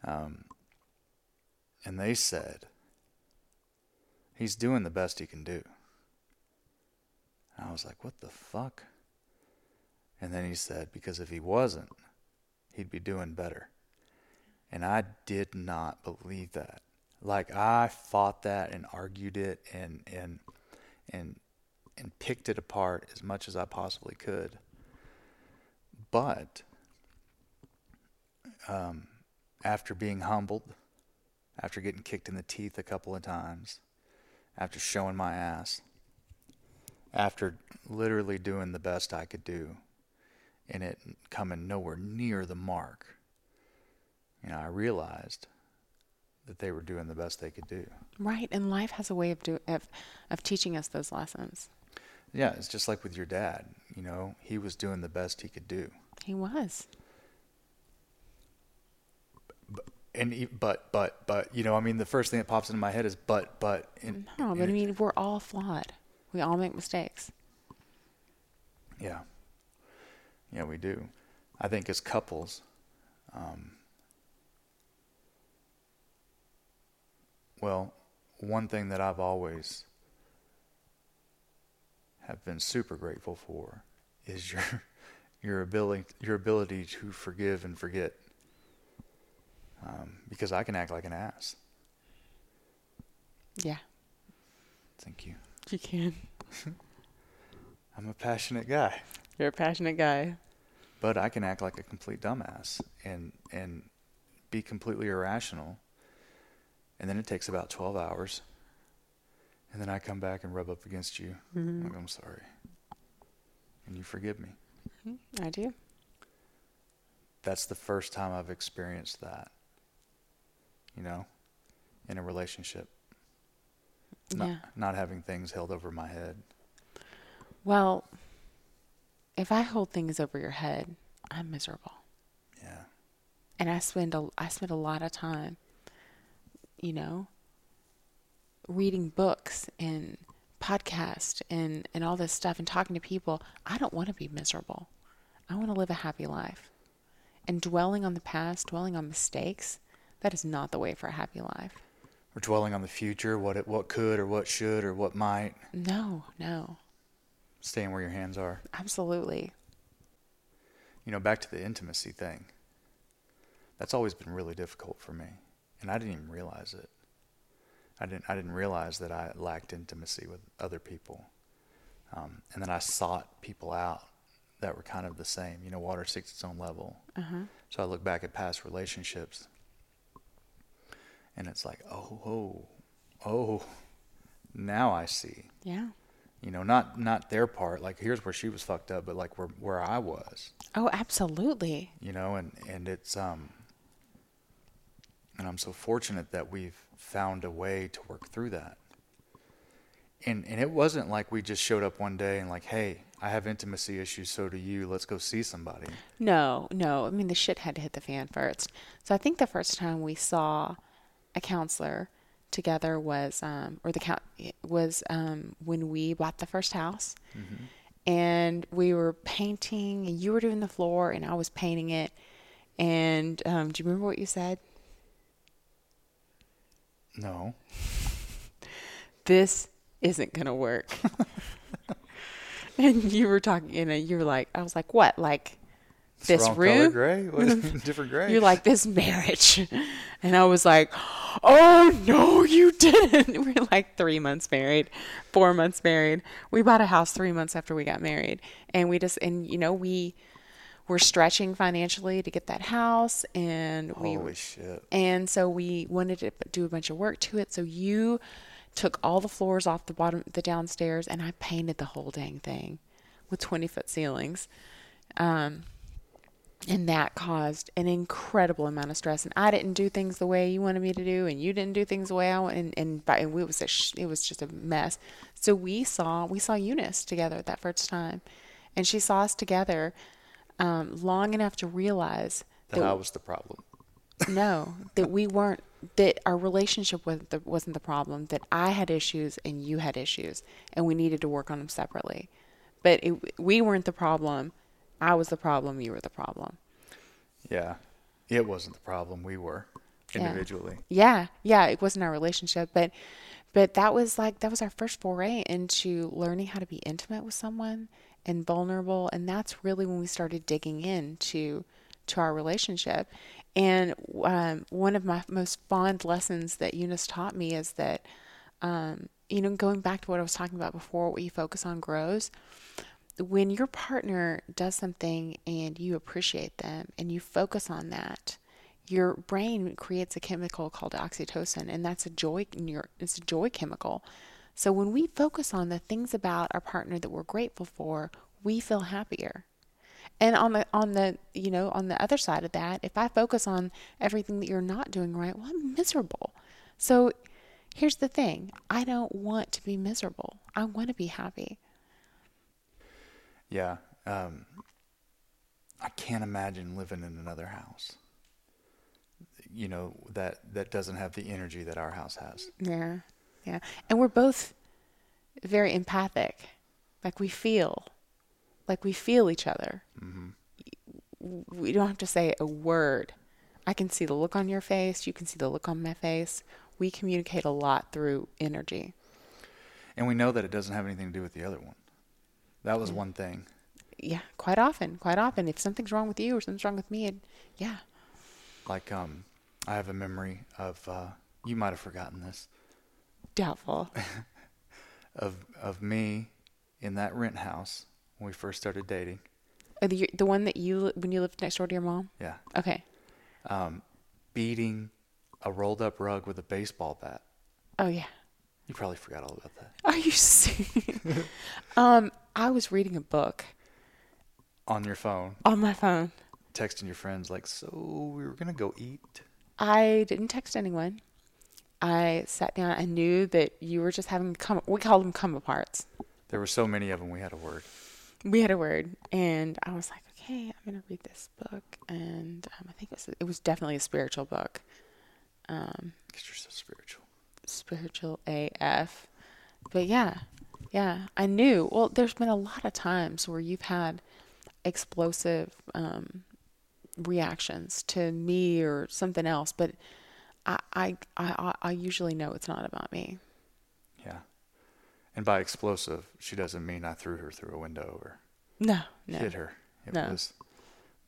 A: um, and they said he's doing the best he can do and I was like what the fuck and then he said, because if he wasn't, he'd be doing better. And I did not believe that. Like I fought that and argued it and and and and picked it apart as much as I possibly could. But um, after being humbled, after getting kicked in the teeth a couple of times, after showing my ass, after literally doing the best I could do, and it coming nowhere near the mark, you know, I realized that they were doing the best they could do.
C: Right. And life has a way of do of of teaching us those lessons.
A: Yeah, it's just like with your dad. You know, he was doing the best he could do.
C: He was.
A: And he, but but but you know, I mean, the first thing that pops into my head is but but. And,
C: No, but I mean we're all flawed. We all make mistakes.
A: Yeah. Yeah, we do. I think as couples, um, well, one thing that I've always have been super grateful for is your your ability your ability to forgive and forget. Um, because I can act like an ass.
C: Yeah.
A: Thank you.
C: You can.
A: I'm a passionate guy.
C: You're a passionate guy.
A: but I can act like a complete dumbass and and be completely irrational. And then it takes about 12 hours. And then I come back and rub up against you. I'm like, I'm sorry. And you forgive me.
C: I do.
A: That's the first time I've experienced that. You know, in a relationship. Not,
C: Yeah.
A: not having things held over my head.
C: Well, if I hold things over your head, I'm miserable.
A: Yeah.
C: and I spend a I spend a lot of time, you know, reading books and podcasts and and all this stuff and talking to people. I don't want to be miserable. I want to live a happy life. And dwelling on the past, dwelling on mistakes, that is not the way for a happy life.
A: We're dwelling on the future, what it, what could or what should or what might.
C: No, no.
A: Staying where your hands are.
C: Absolutely.
A: you know, back to the intimacy thing. That's always been really difficult for me, and I didn't even realize it. I didn't. I didn't realize that I lacked intimacy with other people. Um, and then I sought people out that were kind of the same. You know, water seeks its own level.
C: Uh-huh.
A: So I look back at past relationships, and it's like, oh, oh, oh, now I see.
C: Yeah.
A: You know, not not their part. Like here's where she was fucked up, but like where where I was.
C: Oh, absolutely.
A: You know, and and it's um. And I'm so fortunate that we've found a way to work through that. And and it wasn't like we just showed up one day and like, hey, I have intimacy issues, so do you. Let's go see somebody.
C: No, no. I mean, the shit had to hit the fan first. So I think the first time we saw a counselor together was, um, or the count was um, when we bought the first house, and we were painting, and you were doing the floor, and I was painting it. And um, do you remember what you said?
A: No.
C: This isn't gonna work. and you were talking, you know, you were like, I was like, what, like
A: It's
C: this room?
A: gray? Different gray?
C: You're like this marriage, and I was like, "Oh no, you didn't." We're like three months married, four months married. We bought a house three months after we got married, and we just and you know we were stretching financially to get that house, and we
A: Holy shit.
C: and so we wanted to do a bunch of work to it. So you took all the floors off the bottom, the downstairs, and I painted the whole dang thing with 20 foot ceilings. Um, and that caused an incredible amount of stress. And I didn't do things the way you wanted me to do, and you didn't do things the way I want. And and, by, and it was a sh- it was just a mess. So we saw we saw Eunice together that first time, and she saw us together um, long enough to realize
A: That I was the problem.
C: no, that we weren't. That our relationship was the, wasn't the problem. That I had issues and you had issues, and we needed to work on them separately. But it, we weren't the problem. I was the problem. You were the problem.
A: Yeah. It wasn't the problem. We were
C: Yeah.
A: individually.
C: Yeah, yeah. It wasn't our relationship, but but that was like that was our first foray into learning how to be intimate with someone and vulnerable, and that's really when we started digging into to our relationship. And um, one of my most fond lessons that Eunice taught me is that, um, you know, going back to what I was talking about before, what you focus on grows when your partner does something and you appreciate them and you focus on that, your brain creates a chemical called oxytocin, and that's a joy. It's a joy chemical. So when we focus on the things about our partner that we're grateful for, we feel happier. And on the on the you know on the other side of that, if I focus on everything that you're not doing right, well, I'm miserable. So here's the thing: I don't want to be miserable. I want to be happy.
A: Yeah. Um, I can't imagine living in another house. You know that that doesn't have the energy that our house has.
C: Yeah. Yeah. And we're both very empathic. Like we feel. Like we feel each other. We don't have to say a word. I can see the look on your face. You can see the look on my face. We communicate a lot through energy.
A: And we know that it doesn't have anything to do with the other one. That was one thing.
C: Yeah, quite often. Quite often. If something's wrong with you or something's wrong with me, it, yeah.
A: Like um, I have a memory of uh, you might have forgotten this
C: Doubtful.
A: of of me in that rent house when we first started dating.
C: Uh, the, the one that you, when you lived next door to your mom?
A: Yeah,
C: Okay.
A: um, beating a rolled up rug with a baseball bat.
C: Oh, yeah.
A: You probably forgot all about that.
C: Are you serious? um, I was reading a book
A: On your phone,
C: on my phone.
A: texting your friends like, "So we were gonna go eat."
C: I didn't text anyone. I sat down. I knew that you were just having come. We called them come aparts.
A: There were so many of them. We had a word.
C: We had a word, and I was like, okay, I'm gonna read this book, and um, I think it was it was definitely a spiritual book, um,
A: Because you're so spiritual.
C: spiritual AF. But yeah, yeah, I knew. Well, there's been a lot of times where you've had explosive um, reactions to me or something else, but I, I, I, I usually know it's not about me.
A: Yeah. And by explosive, she doesn't mean I threw her through a window or
C: No, no.
A: hit her. It
C: No.
A: was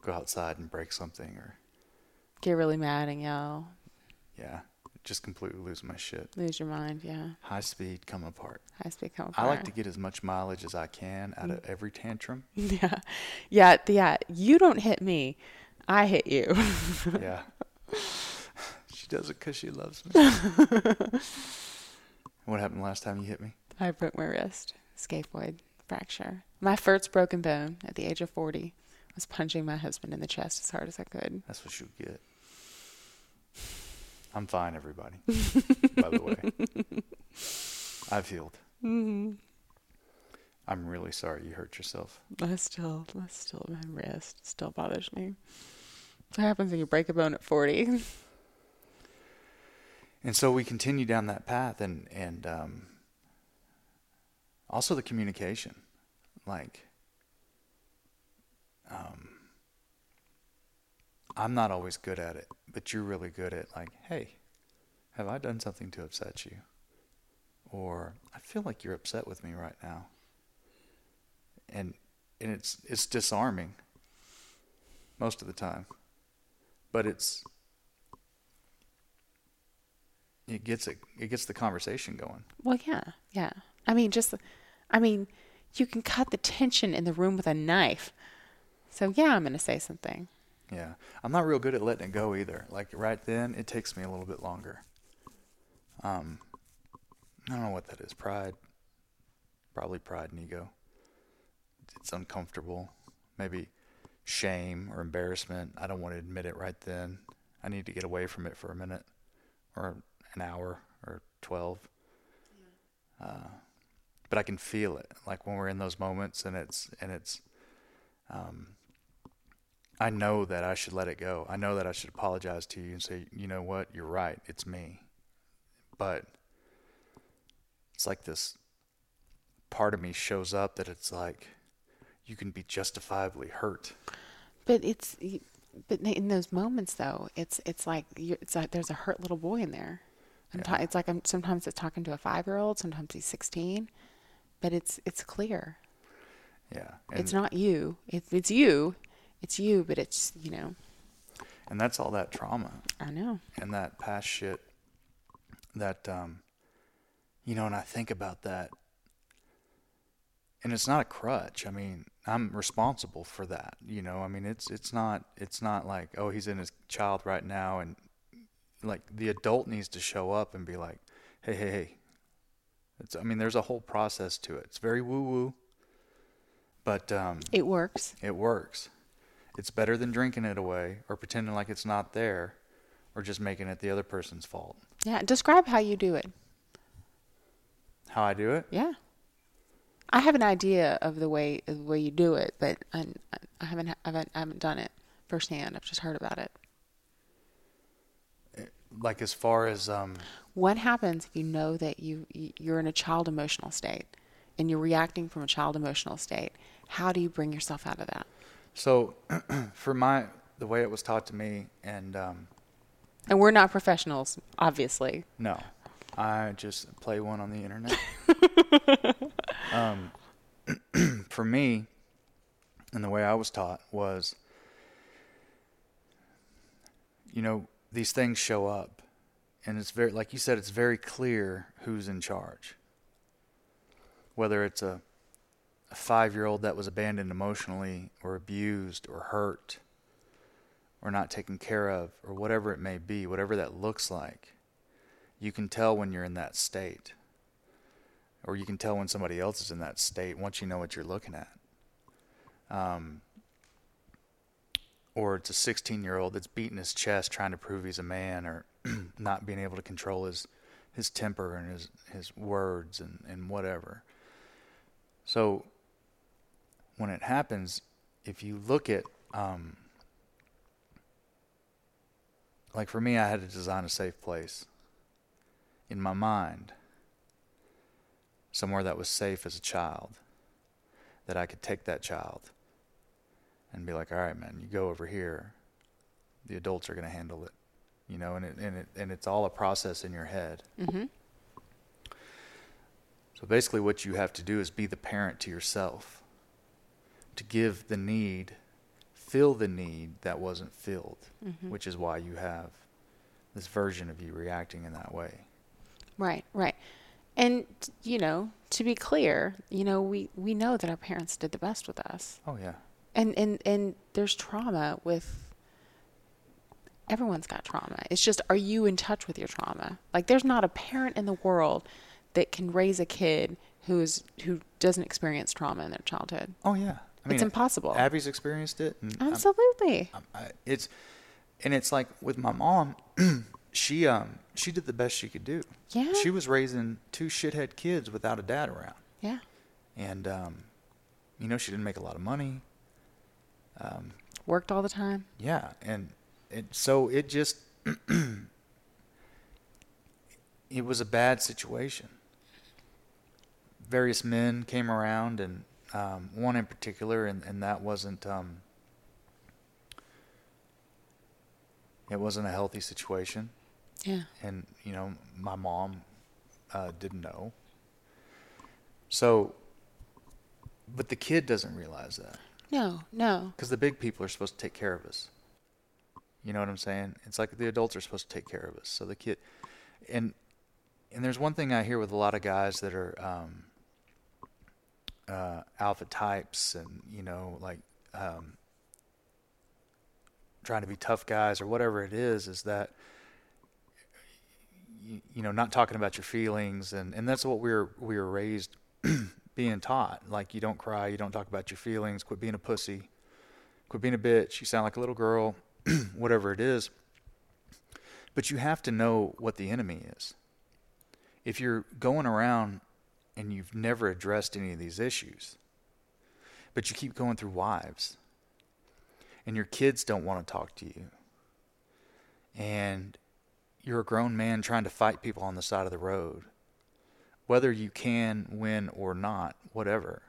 A: go outside and break something or
C: Get really mad and yell.
A: yeah. just completely lose my shit.
C: Lose your mind, yeah.
A: High speed, come apart.
C: High speed come apart.
A: I like to get as much mileage as I can out of every tantrum.
C: Yeah, yeah, yeah. You don't hit me, I hit you.
A: yeah. she does it because she loves me. what happened last time you hit me?
C: I broke my wrist, scaphoid fracture. My first broken bone at the age of forty I was punching my husband in the chest as hard as I could.
A: That's what you get. I'm fine, everybody. by the way, I've healed.
C: Mm-hmm.
A: I'm really sorry you hurt yourself.
C: I still, I still, my wrist still bothers me. What happens when you break a bone at forty?
A: And so we continue down that path, and and um, also the communication, like. Um, I'm not always good at it, but you're really good at like, hey, have I done something to upset you? Or I feel like you're upset with me right now. And and it's it's disarming most of the time. But it's it gets it it gets the conversation going.
C: Well, yeah, yeah. I mean, just, I mean, you can cut the tension in the room with a knife. So yeah, I'm gonna say something.
A: Yeah. I'm not real good at letting it go either. Like right then, it takes me a little bit longer. Um, I don't know what that is. Pride. Probably pride and ego. It's uncomfortable. Maybe shame or embarrassment. I don't want to admit it right then. I need to get away from it for a minute or an hour or 12. Uh, but I can feel it. Like when we're in those moments and it's, and it's, um, I know that I should let it go. I know that I should apologize to you and say, you know what, you're right, it's me. But it's like this part of me shows up that it's like you can be justifiably hurt.
C: But it's, but in those moments though, it's it's like it's like there's a hurt little boy in there.
A: Yeah.
C: it's like I'm sometimes it's talking to a five year old, sometimes he's 16, but it's it's clear.
A: Yeah.
C: it's not you. It, it's you. It's you, but it's you know.
A: And that's all that trauma
C: I know.
A: and that past shit that um you know and I think about that and it's not a crutch. I mean, I'm responsible for that, you know. I mean, it's it's not it's not like, oh, he's in his child right now and like the adult needs to show up and be like, "Hey, hey, hey." It's I mean, there's a whole process to it. It's very woo-woo, but um
C: It works.
A: it works. It's better than drinking it away or pretending like it's not there or just making it the other person's fault.
C: Yeah. Describe how you do it.
A: How I do it?
C: Yeah. I have an idea of the way of the way you do it, but I, I haven't I haven't I haven't done it firsthand. I've just heard about it.
A: Like as far as um
C: What happens if you know that you you- you're in a child emotional state and you're reacting from a child emotional state? How do you bring yourself out of that?
A: so for my the way it was taught to me and um
C: And we're not professionals, obviously.
A: no. I just play one on the internet. um for me and the way I was taught was you know, these things show up and it's very like you said it's very clear who's in charge. Whether it's a a 5-year-old that was abandoned emotionally or abused or hurt or not taken care of or whatever it may be, whatever that looks like. You can tell when you're in that state. Or you can tell when somebody else is in that state once you know what you're looking at. Um, or it's a 16 year old that's beating his chest trying to prove he's a man or not being able to control his his temper and his his words and and whatever. So when it happens if you look at um like for me I had to design a safe place in my mind somewhere that was safe as a child that I could take that child and be like, all right, man, you go over here. The adults are going to handle it, you know, and it, and it, and it's all a process in your head.
C: Mm-hmm.
A: So basically, what you have to do is be the parent to yourself, to give the need, fill the need that wasn't filled,
C: Mhm.
A: which is why you have this version of you reacting in that way.
C: Right, right. And you know, to be clear, you know, we we know that our parents did the best with us.
A: Oh yeah.
C: And and and there's trauma with everyone's got trauma. It's just are you in touch with your trauma? Like there's not a parent in the world that can raise a kid who is who doesn't experience trauma in their childhood.
A: Oh yeah. I
C: It's impossible.
A: Abby's experienced it. And I'm-
C: Absolutely.
A: I'm- I, it's and it's like with my mom, she um she did the best she could do.
C: Yeah.
A: She was raising two shithead kids without a dad around,
C: yeah.
A: and um, you know she didn't make a lot of money.
C: Worked all the time.
A: Yeah, and it so it just it was a bad situation. Various men came around, and um, one in particular, and, and that wasn't um, it wasn't a healthy situation.
C: Yeah.
A: and you know my mom uh, didn't know. So, but the kid doesn't realize that
C: No, no.
A: because the big people are supposed to take care of us. You know what I'm saying? It's like the adults are supposed to take care of us. So the kid, and and there's one thing I hear with a lot of guys that are um, uh, alpha types, and you know, like um, trying to be tough guys or whatever it is, is that you, you know not talking about your feelings, and and that's what we were we were raised being taught. Like you don't cry, you don't talk about your feelings, quit being a pussy quit being a bitch, you sound like a little girl, whatever it is. But you have to know what the enemy is. If you're going around and you've never addressed any of these issues, but you keep going through wives, and your kids don't want to talk to you, and you're a grown man trying to fight people on the side of the road, whether you can win or not, whatever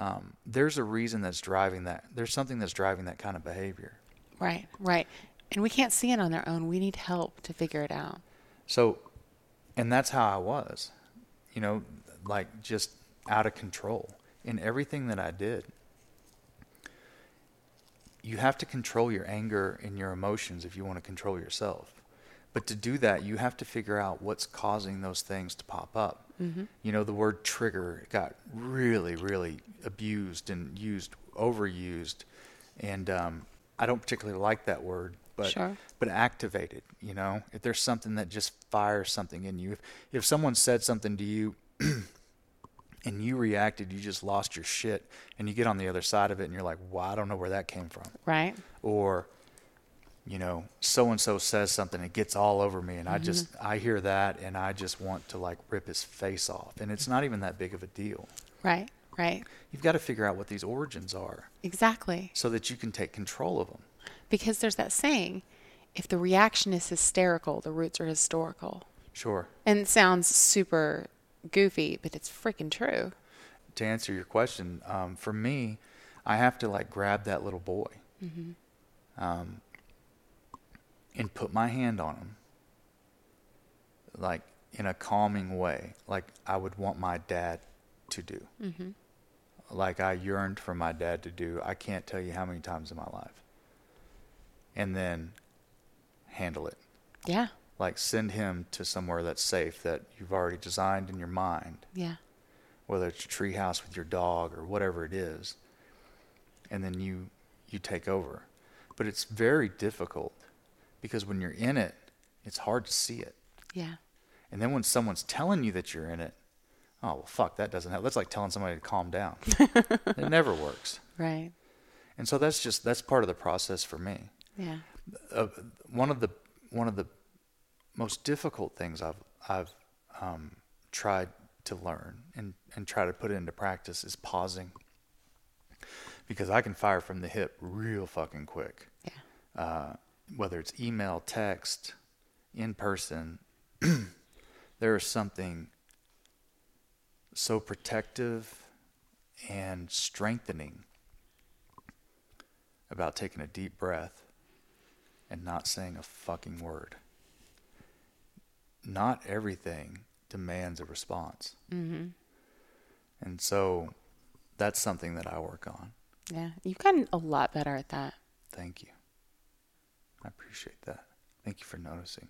A: um, there's a reason that's driving that. There's something that's driving that kind of behavior.
C: Right, right. And we can't see it on our own. We need help to figure it out.
A: So, and that's how I was, you know, like just out of control in everything that I did. You have to control your anger and your emotions if you want to control yourself. But to do that, you have to figure out what's causing those things to pop up.
C: Mm-hmm.
A: You know, the word trigger got really, really abused and used, overused. And um, I don't particularly like that word, but
C: Sure.
A: but activated. You know, if there's something that just fires something in you, if if someone said something to you and you reacted, you just lost your shit, and you get on the other side of it, and you're like, "Wow, I don't know where that came from,"
C: Right?
A: or you know, so and so says something, it gets all over me, and I just I hear that, and I just want to like rip his face off, and it's not even that big of a deal.
C: Right, right.
A: You've got to figure out what these origins are
C: Exactly.
A: so that you can take control of them.
C: Because there's that saying if the reaction is hysterical, the roots are historical.
A: Sure.
C: And it sounds super goofy, but it's freaking true.
A: to answer your question, um, for me, I have to like grab that little boy, um, and put my hand on him, like in a calming way, like I would want my dad to do, mm-hmm. like I yearned for my dad to do. I can't tell you how many times in my life, and then handle it.
C: Yeah,
A: like send him to somewhere that's safe that you've already designed in your mind.
C: Yeah,
A: whether it's a tree house with your dog or whatever it is and then you you take over. But it's very difficult because when you're in it it's hard to see it
C: yeah.
A: and then when someone's telling you that you're in it oh well fuck that doesn't help that's like telling somebody to calm down it never works
C: Right.
A: and so that's just that's part of the process for me
C: Yeah.
A: uh, one of the one of the most difficult things I've I've um, tried to learn and and try to put it into practice is pausing because I can fire from the hip real fucking quick.
C: Yeah.
A: Uh, whether it's email, text, in person, there is something so protective and strengthening about taking a deep breath and not saying a fucking word. Not everything demands a response.
C: Mm-hmm.
A: And so that's something that I work on.
C: Yeah. You've gotten a lot better at that.
A: Thank you. I appreciate that. Thank you for noticing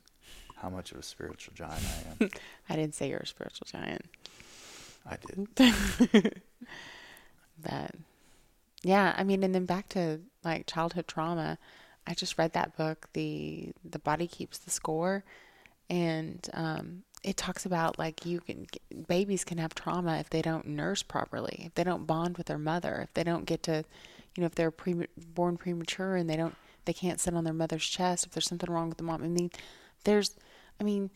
A: how much of a spiritual giant I am.
C: I didn't say you're a spiritual giant.
A: I did.
C: But yeah, I mean, and then back to like childhood trauma. I just read that book, the the body keeps the score, and um, it talks about like you can babies can have trauma if they don't nurse properly, if they don't bond with their mother, if they don't get to, you know, if they're pre- born premature and they don't they can't sit on their mother's chest, if there's something wrong with the mom. I mean, there's, I mean,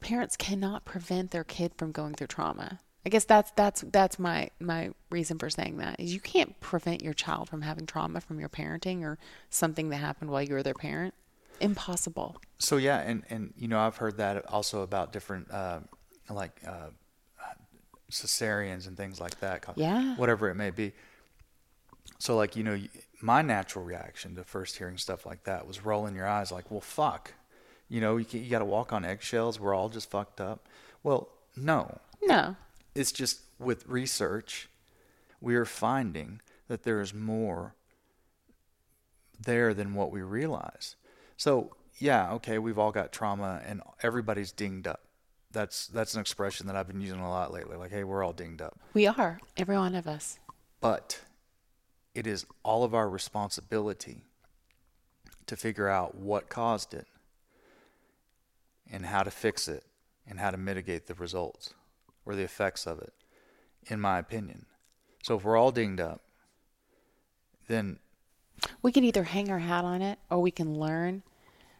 C: parents cannot prevent their kid from going through trauma. I guess that's that's that's my my reason for saying that is you can't prevent your child from having trauma from your parenting or something that happened while you were their parent. Impossible.
A: So yeah, and and you know I've heard that also about different uh, like uh, cesareans and things like that.
C: Yeah.
A: Whatever it may be. So like you know my natural reaction to first hearing stuff like that was rolling your eyes like well fuck, you know you, you got to walk on eggshells. We're all just fucked up. Well no,
C: No.
A: it's just with research, we are finding that there is more there than what we realize. So, yeah, okay, we've all got trauma and everybody's dinged up. That's that's an expression that I've been using a lot lately. Like, hey, we're all dinged up.
C: We are every one of us.
A: But it is all of our responsibility to figure out what caused it and how to fix it and how to mitigate the results or the effects of it, in my opinion. So if we're all dinged up, then
C: We can either hang our hat on it or we can learn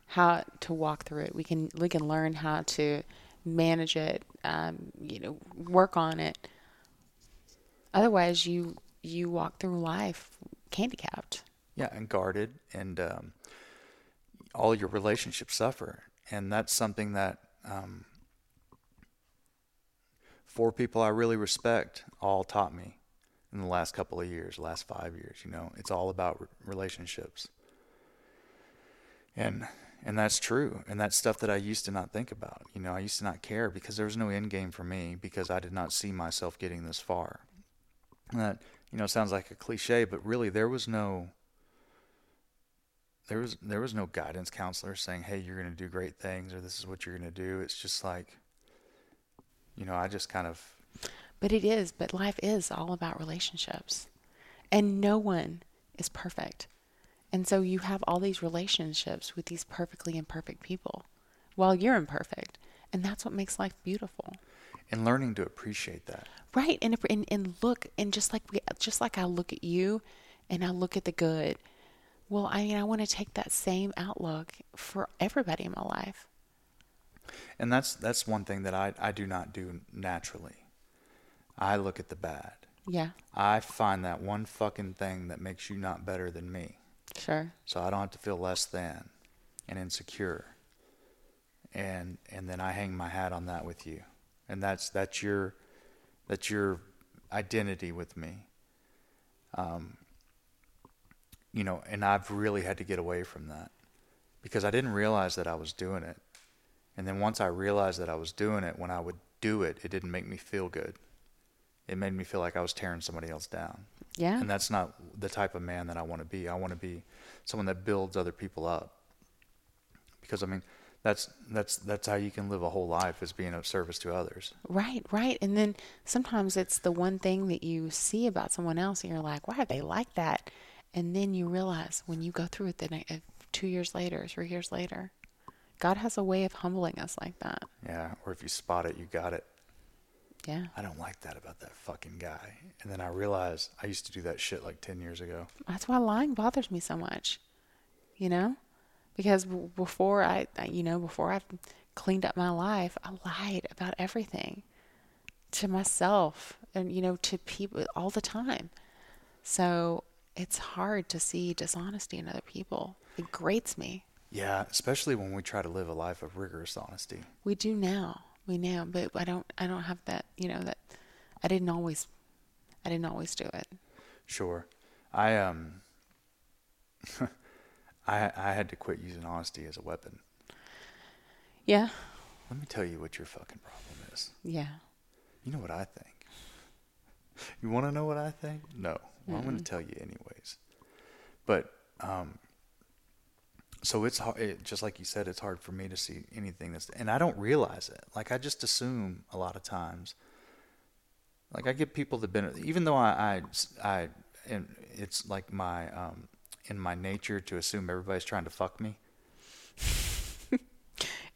C: how to walk through it. We can we can learn how to manage it. Um, you know, work on it. Otherwise, you you walk through life handicapped.
A: yeah, and guarded, and um, all your relationships suffer, and that's something that um, four people I really respect all taught me in the last couple of years, last five years. You know, it's all about re- relationships, and and that's true, and that's stuff that I used to not think about. You know, I used to not care because there was no end game for me because I did not see myself getting this far. And that you know sounds like a cliche, but really there was no there was there was no guidance counselor saying, "Hey, you're going to do great things," or "This is what you're going to do." It's just like, you know, I just kind of
C: But it is, but life is all about relationships. And no one is perfect. And so you have all these relationships with these perfectly imperfect people while you're imperfect. And that's what makes life beautiful.
A: And learning to appreciate that.
C: Right. And, if, and, and look, and just like we, just like I look at you and I look at the good, well, I mean, I want to take that same outlook for everybody in my life.
A: And that's that's one thing that I I do not do naturally. I look at the bad.
C: Yeah,
A: I find that one fucking thing that makes you not better than me.
C: sure.
A: so I don't have to feel less than and insecure. And and then I hang my hat on that with you, and that's that's your that's your identity with me. Um, you know, and I've really had to get away from that because I didn't realize that I was doing it, and then once I realized that I was doing it, when I would do it, it didn't make me feel good. It made me feel like I was tearing somebody else down.
C: Yeah.
A: And that's not the type of man that I want to be. I want to be someone that builds other people up. Because I mean, that's that's that's how you can live a whole life is being of service to others.
C: Right, right. And then sometimes it's the one thing that you see about someone else and you're like, why are they like that? And then you realize when you go through it the ne- uh, two years later, three years later, God has a way of humbling us like that.
A: Yeah. Or if you spot it, you got it.
C: Yeah.
A: I don't like that about that fucking guy. And then I realized I used to do that shit like ten years ago.
C: That's why lying bothers me so much, you know? Because before I, you know, before I cleaned up my life, I lied about everything to myself and, you know, to people all the time. So it's hard to see dishonesty in other people. It grates me.
A: Yeah, especially when we try to live a life of rigorous honesty.
C: We do now. We now, but I don't, I don't have that, you know, that I didn't always, I didn't always do it.
A: Sure. I um I I had to quit using honesty as a weapon.
C: Yeah.
A: Let me tell you what your fucking problem is.
C: Yeah.
A: You know what I think. You want to know what I think? No. Well, I'm going to tell you anyways. But um, so it's hard, it, just like you said, it's hard for me to see anything that's, and I don't realize it. Like I just assume a lot of times. Like I give people the benefit, even though I, I, I and it's like my, um, in my nature to assume everybody's trying to fuck me.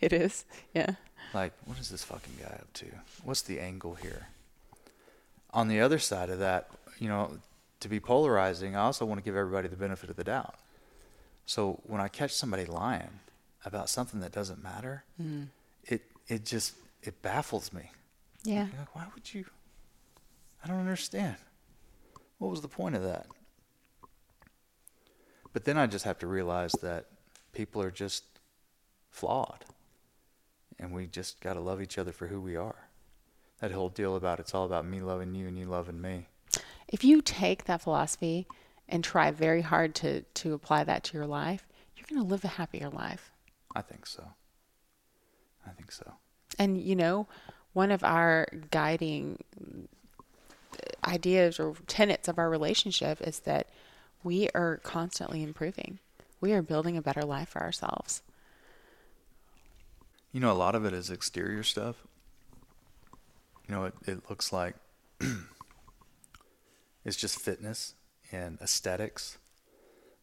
C: It is. Yeah.
A: Like, what is this fucking guy up to? What's the angle here? On the other side of that, you know, to be polarizing, I also want to give everybody the benefit of the doubt. So when I catch somebody lying about something that doesn't matter,
C: Mm.
A: it it just it baffles me.
C: Yeah.
A: Like, why would you? I don't understand. What was the point of that? But then I just have to realize that people are just flawed. And we just got to love each other for who we are. That whole deal about it's all about me loving you and you loving me.
C: If you take that philosophy and try very hard to, to apply that to your life, you're going to live a happier life.
A: I think so. I think so.
C: And, you know, one of our guiding ideas or tenets of our relationship is that we are constantly improving. We are building a better life for ourselves.
A: You know, a lot of it is exterior stuff. You know, it, it looks like it's just fitness and aesthetics,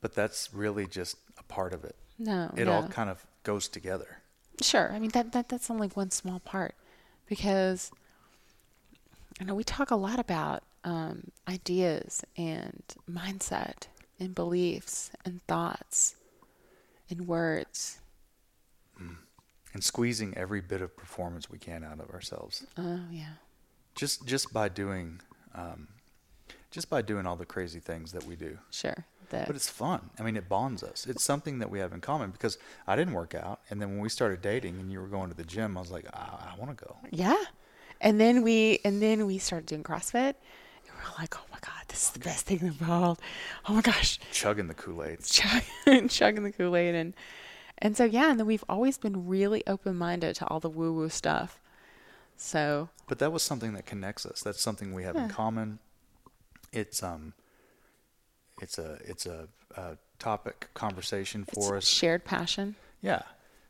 A: but that's really just a part of it.
C: No,
A: It
C: no.
A: all kind of goes together.
C: Sure. I mean that, that that's only one small part because you know we talk a lot about um, ideas and mindset and beliefs and thoughts and words.
A: and squeezing every bit of performance we can out of ourselves.
C: Oh yeah.
A: Just just by doing, um, just by doing all the crazy things that we do.
C: Sure. The,
A: But it's fun. I mean, it bonds us. It's something that we have in common because I didn't work out, and then when we started dating and you were going to the gym, I was like, I, I want to go.
C: yeah. And then we and then we started doing CrossFit. We're like, oh my god, this is the best thing in the world. Oh my gosh,
A: Chugging the Kool Aid.
C: chugging, chugging the Kool Aid and and so yeah, and then we've always been really open minded to all the woo woo stuff. So
A: But that was something that connects us. That's something we have in common. It's um, it's a it's a, a topic conversation for
C: it's
A: us.
C: shared passion.
A: Yeah.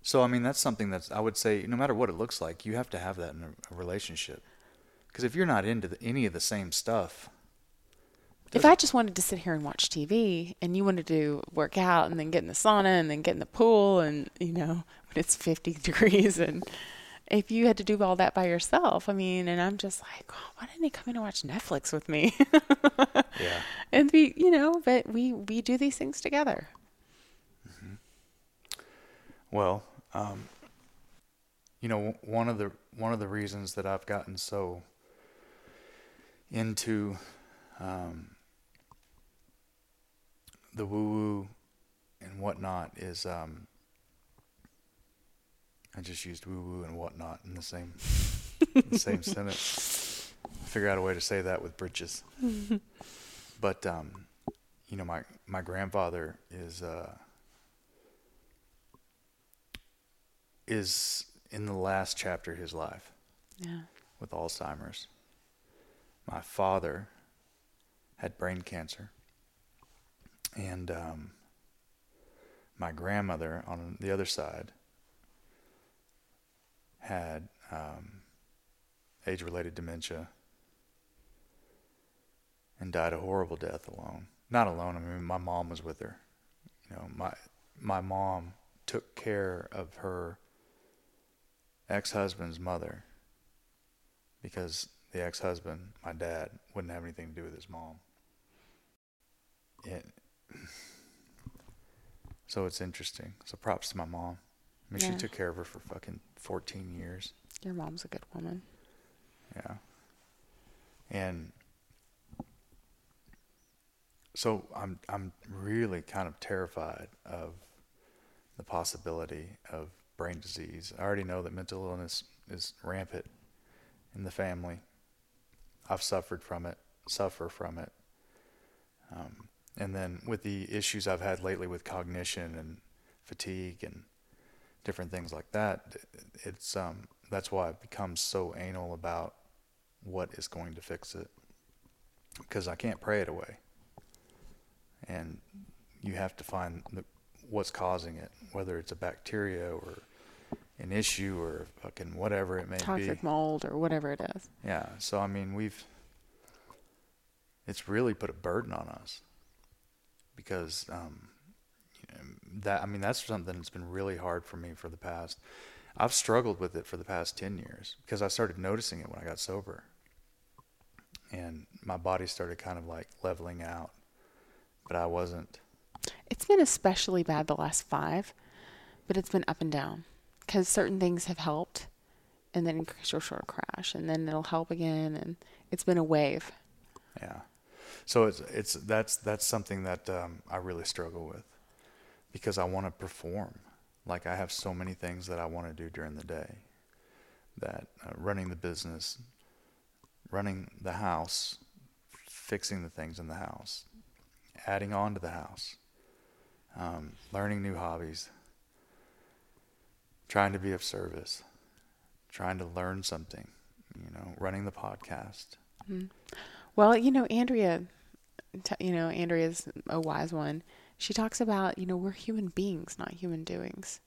A: So I mean, that's something that's I would say no matter what it looks like, you have to have that in a relationship. Because if you're not into the, any of the same stuff,
C: If I just wanted to sit here and watch TV and you wanted to work out and then get in the sauna and then get in the pool and, you know, when it's 50 degrees and if you had to do all that by yourself, I mean, and I'm just like, oh, why didn't he come in and watch Netflix with me?
A: yeah,
C: and we, you know, but we, we do these things together.
A: Well, um, you know, one of the one of the reasons that I've gotten so into um, the woo woo and whatnot is um, I just used woo woo and whatnot in the same the same sentence. Figure out a way to say that with britches. but um, you know, my my grandfather is. Uh, is in the last chapter of his life
C: Yeah.
A: with Alzheimer's. My father had brain cancer, and um, my grandmother on the other side had um, age-related dementia and died a horrible death alone. Not alone. I mean, my mom was with her. You know, my my mom took care of her ex-husband's mother because the ex-husband, my dad, wouldn't have anything to do with his mom. It, so it's interesting. So props to my mom. I mean,
C: Yeah.
A: she took care of her for fucking 14 years.
C: Your mom's a good woman.
A: Yeah. And so I'm I'm really kind of terrified of the possibility of brain disease. I already know that mental illness is rampant in the family. I've suffered from it, suffer from it. Um, and then with the issues I've had lately with cognition and fatigue and different things like that, it's um, that's why I've become so anal about what is going to fix it because I can't pray it away. And you have to find the, what's causing it, whether it's a bacteria or an issue or fucking whatever it may
C: Toxic
A: be.
C: Toxic mold or whatever it is.
A: Yeah. So I mean, we've it's really put a burden on us because um, you know, that I mean that's something that's been really hard for me for the past. I've struggled with it for the past ten years because I started noticing it when I got sober, and my body started kind of like leveling out, but I wasn't.
C: It's been especially bad the last five, but it's been up and down because certain things have helped, and then you'll sort crash, and then it'll help again, and it's been a wave.
A: Yeah. So it's it's that's that's something that um, I really struggle with because I want to perform. Like I have so many things that I want to do during the day. That uh, running the business, running the house, fixing the things in the house, adding on to the house, um, learning new hobbies, trying to be of service, trying to learn something, you know, running the podcast.
C: Mm-hmm. Well, you know, Andrea, t- you know, Andrea's a wise one. She talks about, you know, we're human beings, not human doings.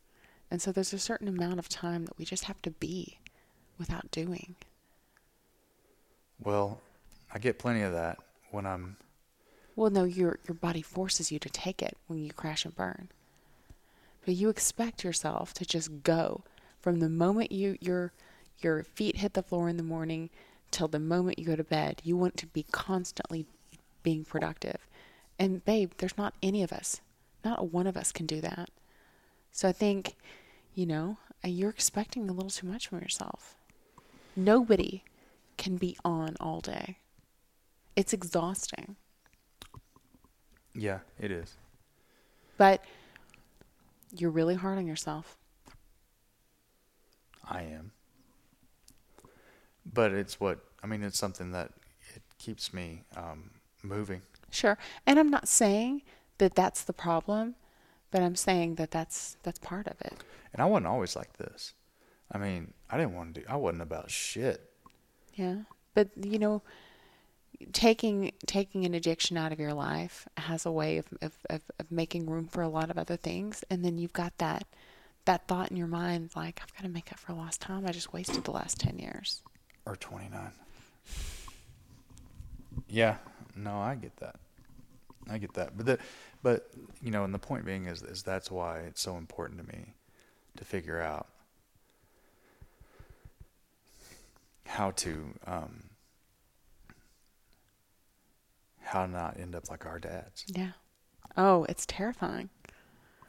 C: And so there's a certain amount of time that we just have to be without doing.
A: Well, I get plenty of that when I'm
C: Well, no, your your body forces you to take it when you crash and burn. But you expect yourself to just go from the moment you your your feet hit the floor in the morning till the moment you go to bed. You want to be constantly being productive. And babe, there's not any of us. Not one of us can do that. So I think, you know, uh, you're expecting a little too much from yourself. Nobody can be on all day. It's exhausting.
A: Yeah, it is.
C: But you're really hard on yourself.
A: I am. But it's what I mean. It's something that it keeps me um, moving.
C: Sure. And I'm not saying that that's the problem, but I'm saying that that's that's part of it.
A: And I wasn't always like this. I mean, I didn't want to do. I wasn't about shit.
C: Yeah. But you know, taking taking an addiction out of your life has a way of, of, of, of making room for a lot of other things and then you've got that that thought in your mind like I've got to make up for lost time. I just wasted the last ten years.
A: Or twenty nine. Yeah. No, I get that. I get that. But the, but you know, and the point being is is that's why it's so important to me to figure out how to um, how to not end up like our dads.
C: Yeah. Oh, it's terrifying.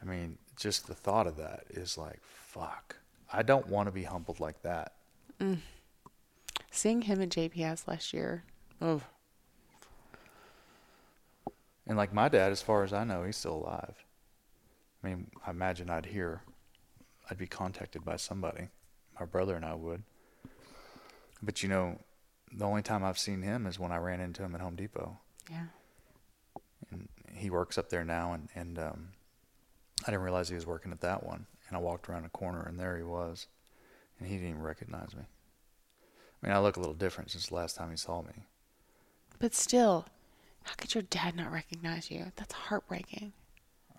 A: I mean, just the thought of that is like, fuck. I don't want to be humbled like that.
C: Mm. Seeing him at JPS last year. Oh.
A: And like my dad, as far as I know, he's still alive. I mean, I imagine I'd hear, I'd be contacted by somebody. My brother and I would. But you know, the only time I've seen him is when I ran into him at Home Depot.
C: Yeah.
A: And he works up there now, and and um, I didn't realize he was working at that one. And I walked around a corner, and there he was, and he didn't even recognize me. I mean, I look a little different since the last time he saw me.
C: But still, how could your dad not recognize you? That's heartbreaking.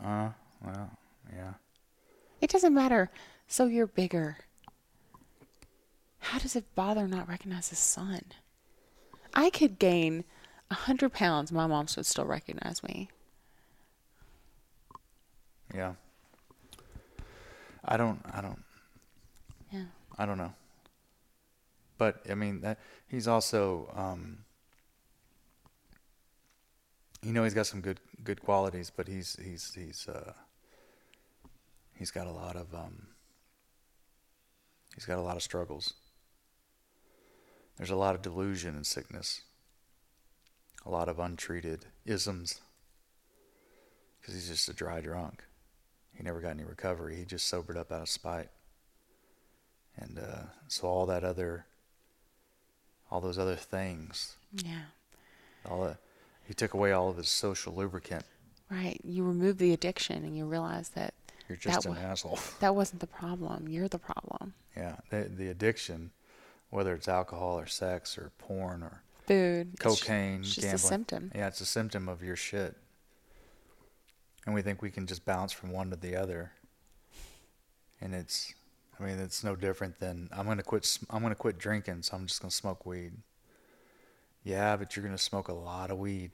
A: Uh, well, yeah.
C: It doesn't matter. So you're bigger. How does it bother not recognize his son? I could gain a hundred pounds, my mom would still recognize me.
A: Yeah. I don't. I don't.
C: Yeah.
A: I don't know. But I mean that he's also. Um, you know, he's got some good good qualities, but he's he's he's uh, he's got a lot of um, he's got a lot of struggles. There's a lot of delusion and sickness. A lot of untreated isms. Because he's just a dry drunk. He never got any recovery. He just sobered up out of spite. And uh, so all that other, all those other things,
C: Yeah.
A: all that, he took away all of his social lubricant.
C: Right. You remove the addiction and you realize that
A: You're just
C: that
A: an
C: wa-
A: asshole.
C: that wasn't the problem. You're the problem.
A: Yeah, the, the addiction, whether it's alcohol or sex or porn or
C: Food.
A: cocaine,
C: It's just
A: gambling.
C: a symptom.
A: Yeah, it's a symptom of your shit. and we think we can just bounce from one to the other. And it's, I mean, it's no different than I'm gonna quit. I'm gonna quit drinking, so I'm just gonna smoke weed. Yeah, but you're gonna smoke a lot of weed.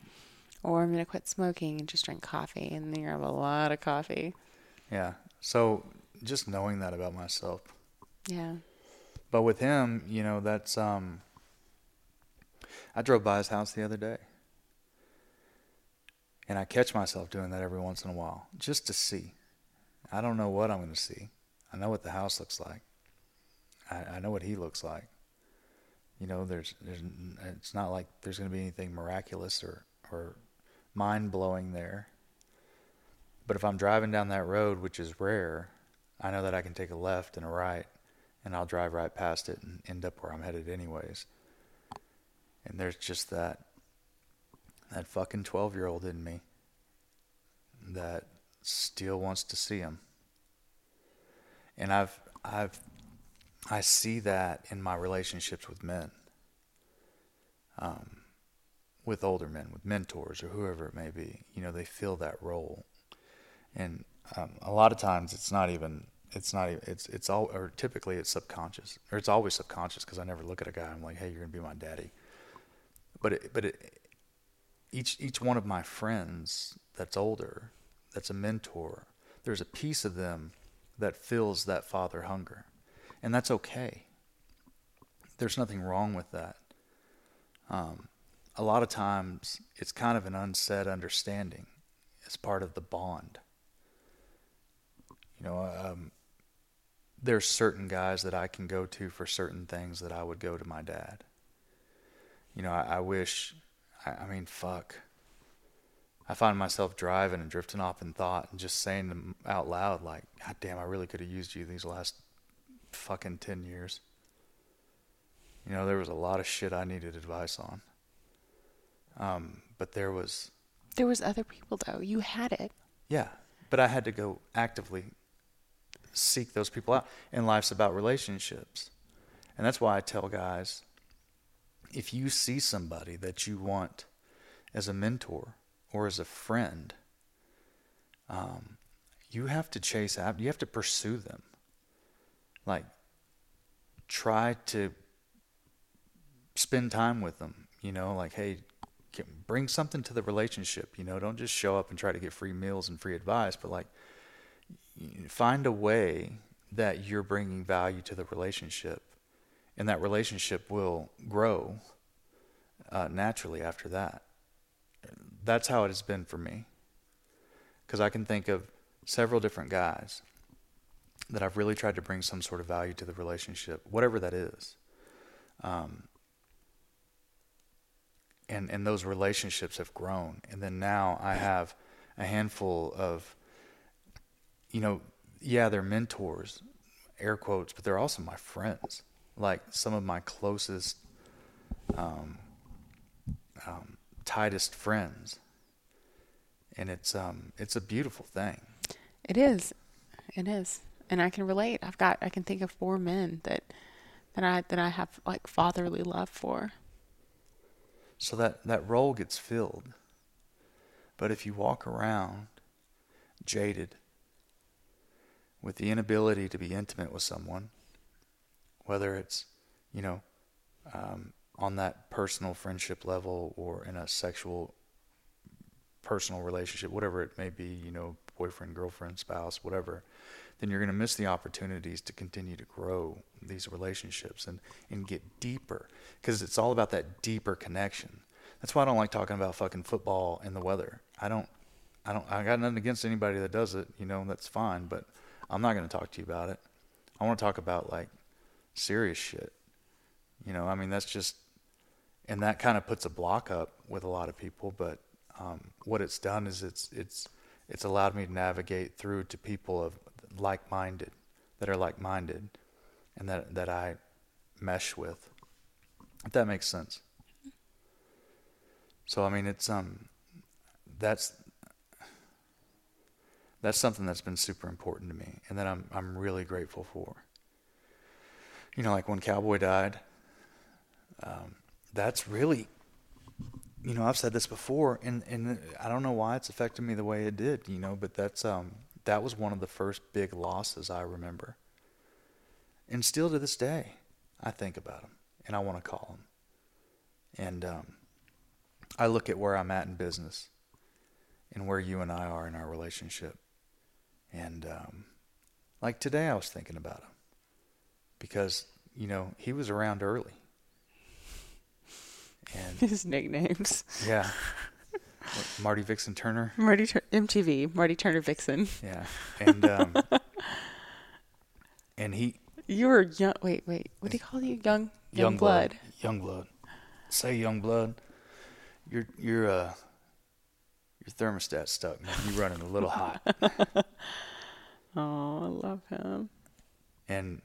C: Or I'm gonna quit smoking and just drink coffee, and then you have a lot of coffee.
A: Yeah. So just knowing that about myself.
C: Yeah.
A: But with him, you know, that's um I drove by his house the other day. And I catch myself doing that every once in a while just to see. I don't know what I'm going to see. I know what the house looks like. I, I know what he looks like. You know, there's there's it's not like there's going to be anything miraculous or or mind-blowing there. But if I'm driving down that road, which is rare, I know that I can take a left and a right and I'll drive right past it and end up where I'm headed anyways. And there's just that that fucking 12-year-old in me that still wants to see him. And I've I've I see that in my relationships with men. Um with older men, with mentors or whoever it may be. You know, they fill that role. And um, a lot of times it's not even it's not even it's it's all or typically it's subconscious or it's always subconscious because I never look at a guy I'm like hey you're gonna be my daddy but it, but it, each each one of my friends that's older that's a mentor there's a piece of them that fills that father hunger. And that's okay. There's nothing wrong with that. Um, a lot of times it's kind of an unsaid understanding as part of the bond. You know, um, there's certain guys that I can go to for certain things that I would go to my dad. You know, I, I wish, I, I mean, fuck. I find myself driving and drifting off in thought and just saying them out loud, like, God damn, I really could have used you these last fucking 10 years. You know, there was a lot of shit I needed advice on. Um, but there was,
C: There was other people though. You had it.
A: yeah, but I had to go actively seek those people out. And life's about relationships. And that's why I tell guys if you see somebody that you want as a mentor or as a friend, um, you have to chase after, you have to pursue them. Like, try to spend time with them, you know, like, hey, can, bring something to the relationship, you know, don't just show up and try to get free meals and free advice, but like, find a way that you're bringing value to the relationship and that relationship will grow uh, naturally after that. That's how it has been for me. Because I can think of several different guys that I've really tried to bring some sort of value to the relationship, whatever that is. Um, and and those relationships have grown, and then now I have a handful of, you know, yeah, they're mentors, air quotes, but they're also my friends, like some of my closest, um, um, tightest friends, and it's um it's a beautiful thing.
C: It is. It is. And I can relate. I've got I can think of four men that that I that I have like fatherly love for.
A: So that, that role gets filled. But if you walk around jaded with the inability to be intimate with someone, whether it's, you know, um, on that personal friendship level or in a sexual personal relationship, whatever it may be, you know, boyfriend, girlfriend, spouse, whatever, then you're going to miss the opportunities to continue to grow these relationships and, and get deeper because it's all about that deeper connection. That's why I don't like talking about fucking football and the weather. I don't, I don't, I got nothing against anybody that does it, you know, that's fine, but I'm not going to talk to you about it. I want to talk about like serious shit. You know, I mean, that's just, and that kind of puts a block up with a lot of people, but um, what it's done is it's, it's, it's allowed me to navigate through to people of like-minded that are like-minded and that that I mesh with if that makes sense so I mean it's um that's that's something that's been super important to me and that I'm I'm really grateful for you know like when Cowboy died um, that's really you know, I've said this before, and and I don't know why it's affected me the way it did, you know, but that's um that was one of the first big losses I remember. And still to this day, I think about him and I want to call him. And um, I look at where I'm at in business and where you and I are in our relationship. And um, like today, I was thinking about him because, you know, he was around early.
C: And his nicknames.
A: Yeah. Marty Vixen Turner.
C: Marty Tur- MTV. Marty Turner Vixen.
A: Yeah. And um, and he.
C: You were young. Wait, wait. What do you call you? Young. Young, blood. blood.
A: Young blood. Say young blood. You're you're uh your thermostat stuck. Man. You running a little hot.
C: oh, I love him.
A: And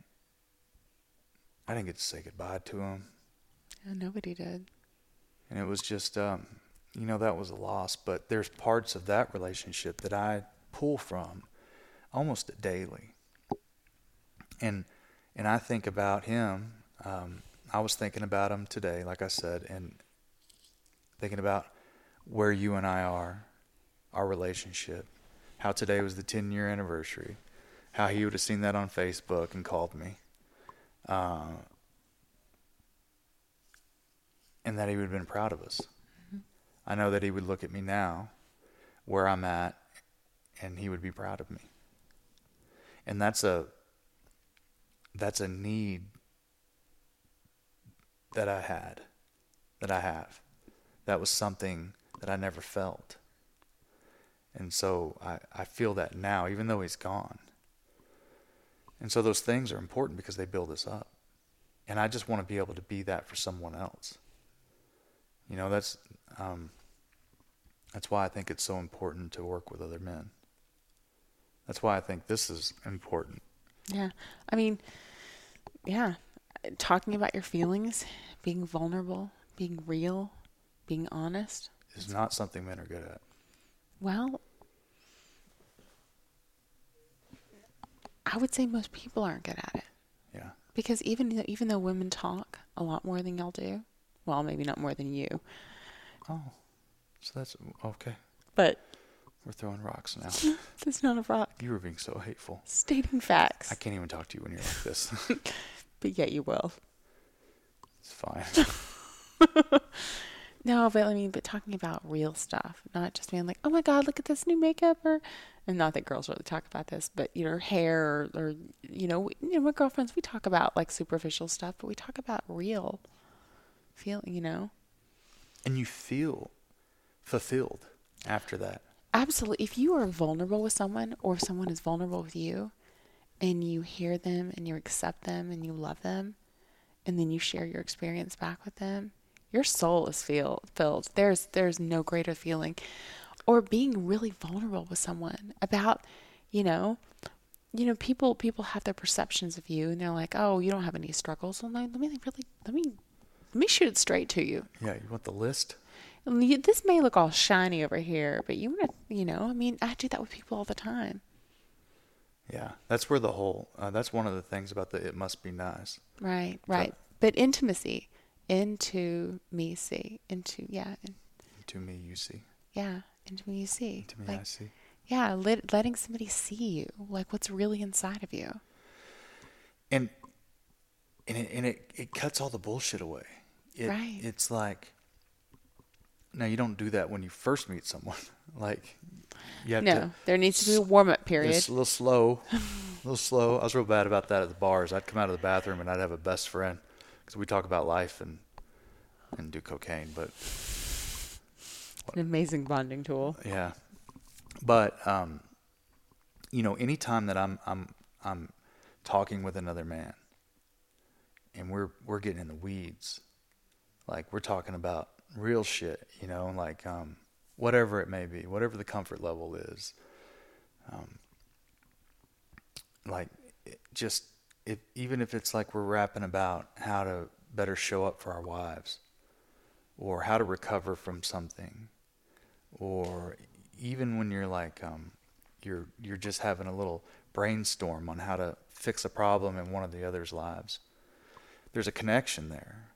A: I didn't get to say goodbye to him.
C: Yeah, nobody did.
A: And it was just um you know that was a loss but there's parts of that relationship that i pull from almost daily and and i think about him um, i was thinking about him today like i said and thinking about where you and i are our relationship how today was the 10 year anniversary how he would have seen that on facebook and called me uh, and that he would have been proud of us I know that he would look at me now, where I'm at, and he would be proud of me. And that's a that's a need that I had, that I have. That was something that I never felt. And so I, I feel that now, even though he's gone. And so those things are important because they build us up. And I just want to be able to be that for someone else. You know, that's um, that's why I think it's so important to work with other men. That's why I think this is important.
C: Yeah. I mean, yeah. Talking about your feelings, being vulnerable, being real, being honest
A: is not something men are good at.
C: Well, I would say most people aren't good at it.
A: Yeah.
C: Because even even though women talk a lot more than y'all do, well, maybe not more than you.
A: Oh. So that's okay.
C: But
A: we're throwing rocks now.
C: that's not a rock.
A: You were being so hateful.
C: Stating facts.
A: I can't even talk to you when you're like this.
C: but yet you will.
A: It's fine.
C: no, but I mean, but talking about real stuff, not just being like, "Oh my God, look at this new makeup," or, and not that girls really talk about this, but you know, hair or, or you know, we, you know, my girlfriends, we talk about like superficial stuff, but we talk about real feeling, you know.
A: And you feel fulfilled after that.
C: Absolutely. If you are vulnerable with someone or if someone is vulnerable with you and you hear them and you accept them and you love them and then you share your experience back with them, your soul is feel, filled. There's there's no greater feeling. Or being really vulnerable with someone about, you know, you know, people people have their perceptions of you and they're like, Oh, you don't have any struggles. Well let me really let me let me shoot it straight to you.
A: Yeah, you want the list?
C: this may look all shiny over here, but you want to, you know, I mean, I do that with people all the time.
A: Yeah, that's where the whole, uh, that's one of the things about the it must be nice.
C: Right, right. So, but intimacy, into me see, into, yeah. In,
A: into me you see.
C: Yeah, into me you see.
A: Into me like, I see.
C: Yeah, let, letting somebody see you, like what's really inside of you.
A: And, and it, and it, it cuts all the bullshit away. It,
C: right.
A: It's like, now you don't do that when you first meet someone. like
C: you have no, to. there needs to be a warm up period.
A: It's a little slow, a little slow. I was real bad about that at the bars. I'd come out of the bathroom and I'd have a best friend because we talk about life and and do cocaine. But
C: an amazing bonding tool.
A: Yeah, but um, you know, anytime that I'm I'm I'm talking with another man and we're we're getting in the weeds, like we're talking about real shit, you know, like um, whatever it may be, whatever the comfort level is. Um, like just if even if it's like we're rapping about how to better show up for our wives or how to recover from something or even when you're like um, you're you're just having a little brainstorm on how to fix a problem in one of the other's lives there's a connection there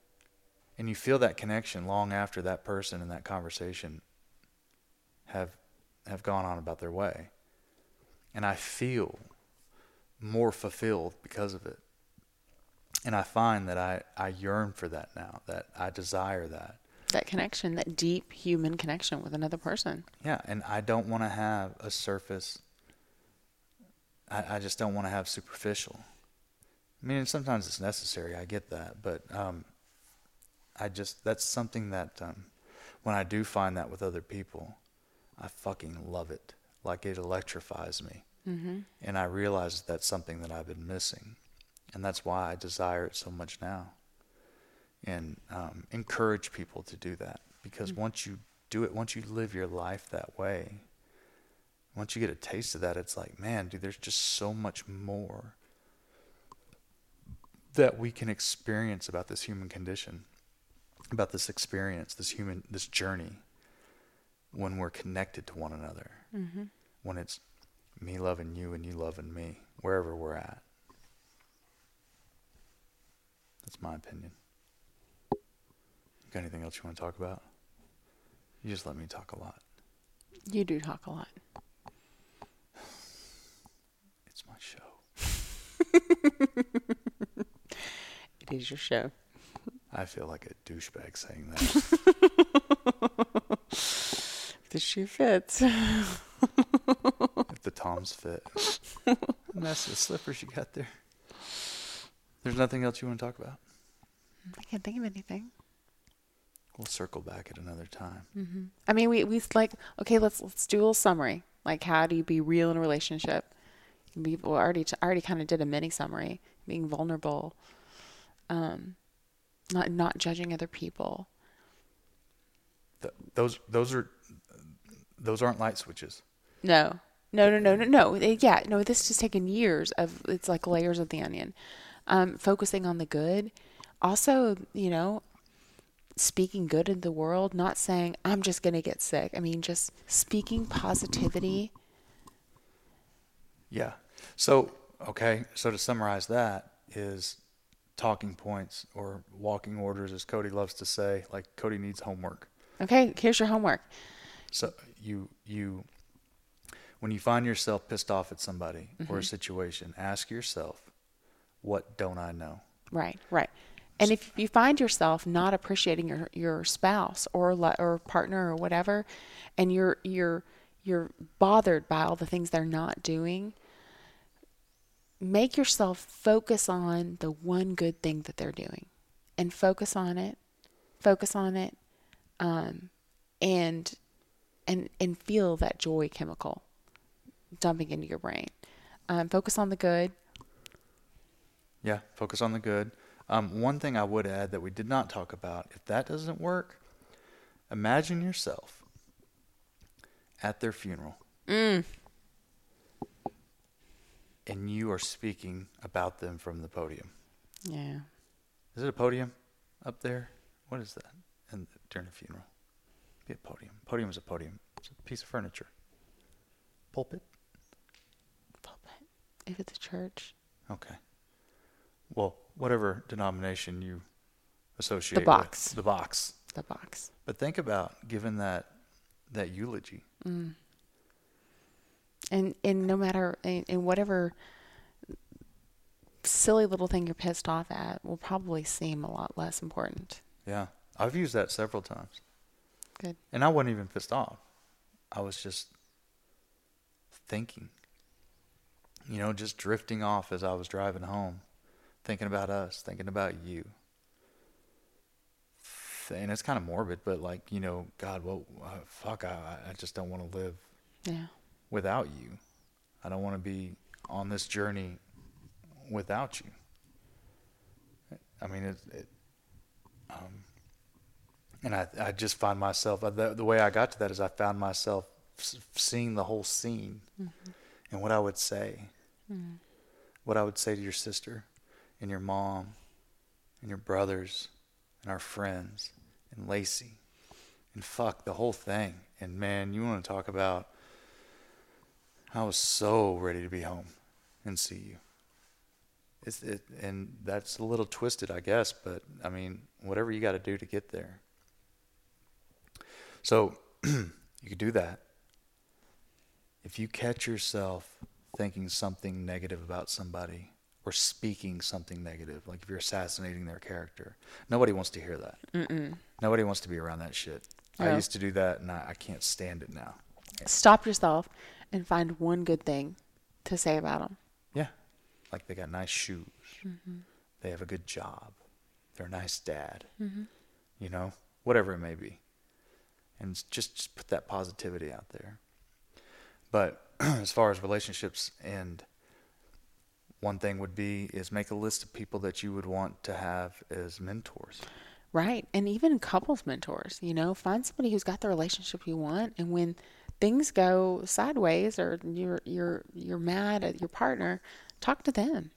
A: and you feel that connection long after that person and that conversation have have gone on about their way. And I feel more fulfilled because of it. And I find that I, I yearn for that now, that I desire that.
C: That connection, that deep human connection with another person.
A: Yeah, and I don't want to have a surface. I, I just don't want to have superficial. I mean, sometimes it's necessary. I get that, but um, I just that's something that um, when I do find that with other people, I fucking love it. Like it electrifies me,
C: Mm-hmm.
A: and I realize that's something that I've been missing, and that's why I desire it so much now. And um, encourage people to do that because once you do it, once you live your life that way, once you get a taste of that, it's like, man, dude, there's just so much more that we can experience about this human condition, about this experience, this human, this journey, when we're connected to one another.
C: Mm-hmm.
A: When it's me loving you and you loving me, wherever we're at. That's my opinion. Got anything else you want to talk about? You just let me talk a lot.
C: You do talk a lot.
A: It's my show.
C: It is your show.
A: I feel like a douchebag saying that.
C: The shoe fits.
A: if the toms fit. and that's the slippers you got there. There's nothing else you want to talk about?
C: I can't think of anything.
A: We'll circle back at another time.
C: Mm-hmm. I mean, we we like okay. Let's let's do a little summary. Like, how do you be real in a relationship? We well, already I already kind of did a mini summary. Being vulnerable, um, not not judging other people.
A: Th- those those are those aren't light switches.
C: No, no, no, no, no, no. Eh, Yeah, no. This has taken years of. It's like layers of the onion. Um, focusing on the good. Also, you know, speaking good in the world. Not saying I'm just gonna get sick. I mean, just speaking positivity.
A: Yeah. So, okay. So to summarize that is talking points or walking orders, as Cody loves to say. Like Cody needs homework.
C: Okay, here's your homework.
A: So you you when you find yourself pissed off at somebody or a mm-hmm. situation, ask yourself, what don't I know?
C: Right, right. And if you find yourself not appreciating your, your spouse or or partner or whatever, and you're you're you're bothered by all the things they're not doing, make yourself focus on the one good thing that they're doing, and focus on it, focus on it, um, and and and feel that joy chemical dumping into your brain. Um, focus on the good.
A: Yeah, focus on the good. Um, one thing I would add that we did not talk about, if that doesn't work, imagine yourself at their funeral
C: Mm.
A: and you are speaking about them from the podium.
C: Yeah.
A: Is it a podium up there? What is that? And during a funeral, be a podium. Podium is a podium. It's a piece of furniture. Pulpit.
C: Pulpit. If it's a church.
A: Okay. Well, whatever denomination you associate with.
C: box.
A: The box.
C: The box.
A: But think about given that that eulogy.
C: Mm. And and no matter and, in whatever silly little thing you're pissed off at will probably seem a lot less important.
A: Yeah. I've used that several times.
C: Good.
A: And I wasn't even pissed off. I was just thinking. You know, just drifting off as I was driving home, thinking about us, thinking about you. And it's kind of morbid, but like, you know, God, well, uh, fuck, I, I just don't want to live
C: Yeah.
A: without you. I don't want to be on this journey without you. I mean, it, it um, and I, I just find myself, uh, the, the way I got to that is I found myself seeing the whole scene and what I would say, what I would say to your sister and your mom and your brothers and our friends and Lacey and fuck the whole thing. And man, you want to talk about I was so ready to be home and see you. It's it, and that's a little twisted, I guess, but I mean, whatever you got to do to get there. So you could do that. If you catch yourself thinking something negative about somebody or speaking something negative, like if you're assassinating their character, nobody wants to hear that.
C: Mm-mm.
A: Nobody wants to be around that shit. I used to do that, and I, I can't stand it now.
C: Stop yourself and find one good thing to say about them.
A: Yeah, like they got nice shoes, mm-hmm. they have a good job, they're a nice dad. Mm-hmm. You know, whatever it may be, and just, just put that positivity out there. But as far as relationships and one thing would be is make a list of people that you would want to have as mentors.
C: Right. And even couples mentors, you know, find somebody who's got the relationship you want and when things go sideways or you're you're you're mad at your partner, talk to them.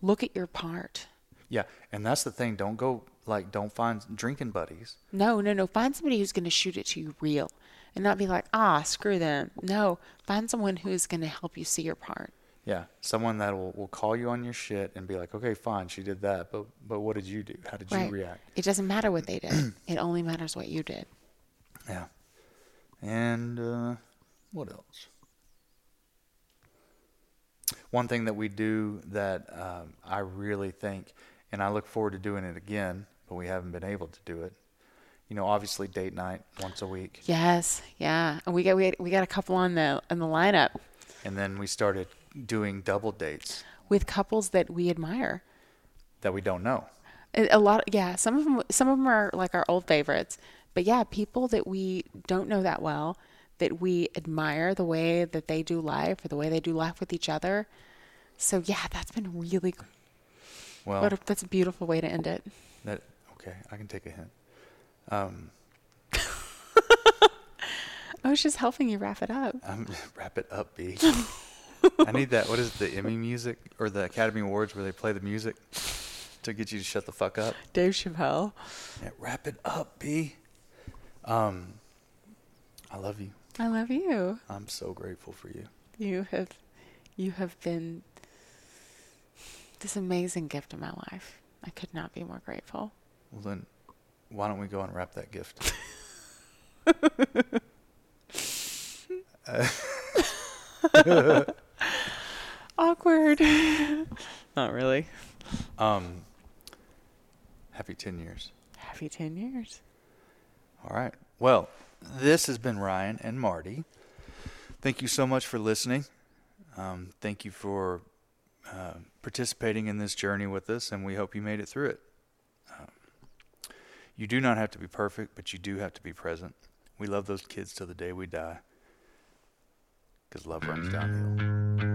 C: Look at your part.
A: Yeah, and that's the thing. Don't go like don't find drinking buddies.
C: No, no, no. Find somebody who's going to shoot it to you real and not be like, ah, screw them. No, find someone who's going to help you see your part.
A: Yeah, someone that will, will call you on your shit and be like, okay, fine, she did that, but but what did you do? How did you react?
C: It doesn't matter what they did, it only matters what you did.
A: Yeah, and uh, what else? One thing that we do that um, I really think, and I look forward to doing it again, but we haven't been able to do it. You know, obviously date night once a week,
C: Yes, yeah. And we got we, we got a couple on the on the lineup
A: and then we started doing double dates
C: with couples that we admire.
A: that we don't know.
C: A lot, yeah. Some of them, some of them are like our old favorites, but yeah, people that we don't know that well, that we admire the way that they do life or the way they do life with each other. So yeah, that's been really.
A: Well,
C: What a, that's a beautiful way to end it.
A: that okay, I can take a hint. Um,
C: I was just helping you wrap it up.
A: I'm wrap it up, B. I need that. What is it, the Emmy music or the Academy Awards where they play the music to get you to shut the fuck up?
C: Dave Chappelle.
A: Yeah, wrap it up, B. Um, I love you.
C: I love you.
A: I'm so grateful for you.
C: You have, you have been this amazing gift in my life. I could not be more grateful.
A: Well then, why don't we go and wrap that gift?
C: Awkward. not really.
A: Um, happy ten years.
C: Happy ten years.
A: All right. Well, this has been Ryan and Marty. Thank you so much for listening. Um, thank you for uh, participating in this journey with us, and we hope you made it through it. Um, you do not have to be perfect, but you do have to be present. We love those kids till the day we die because love runs downhill.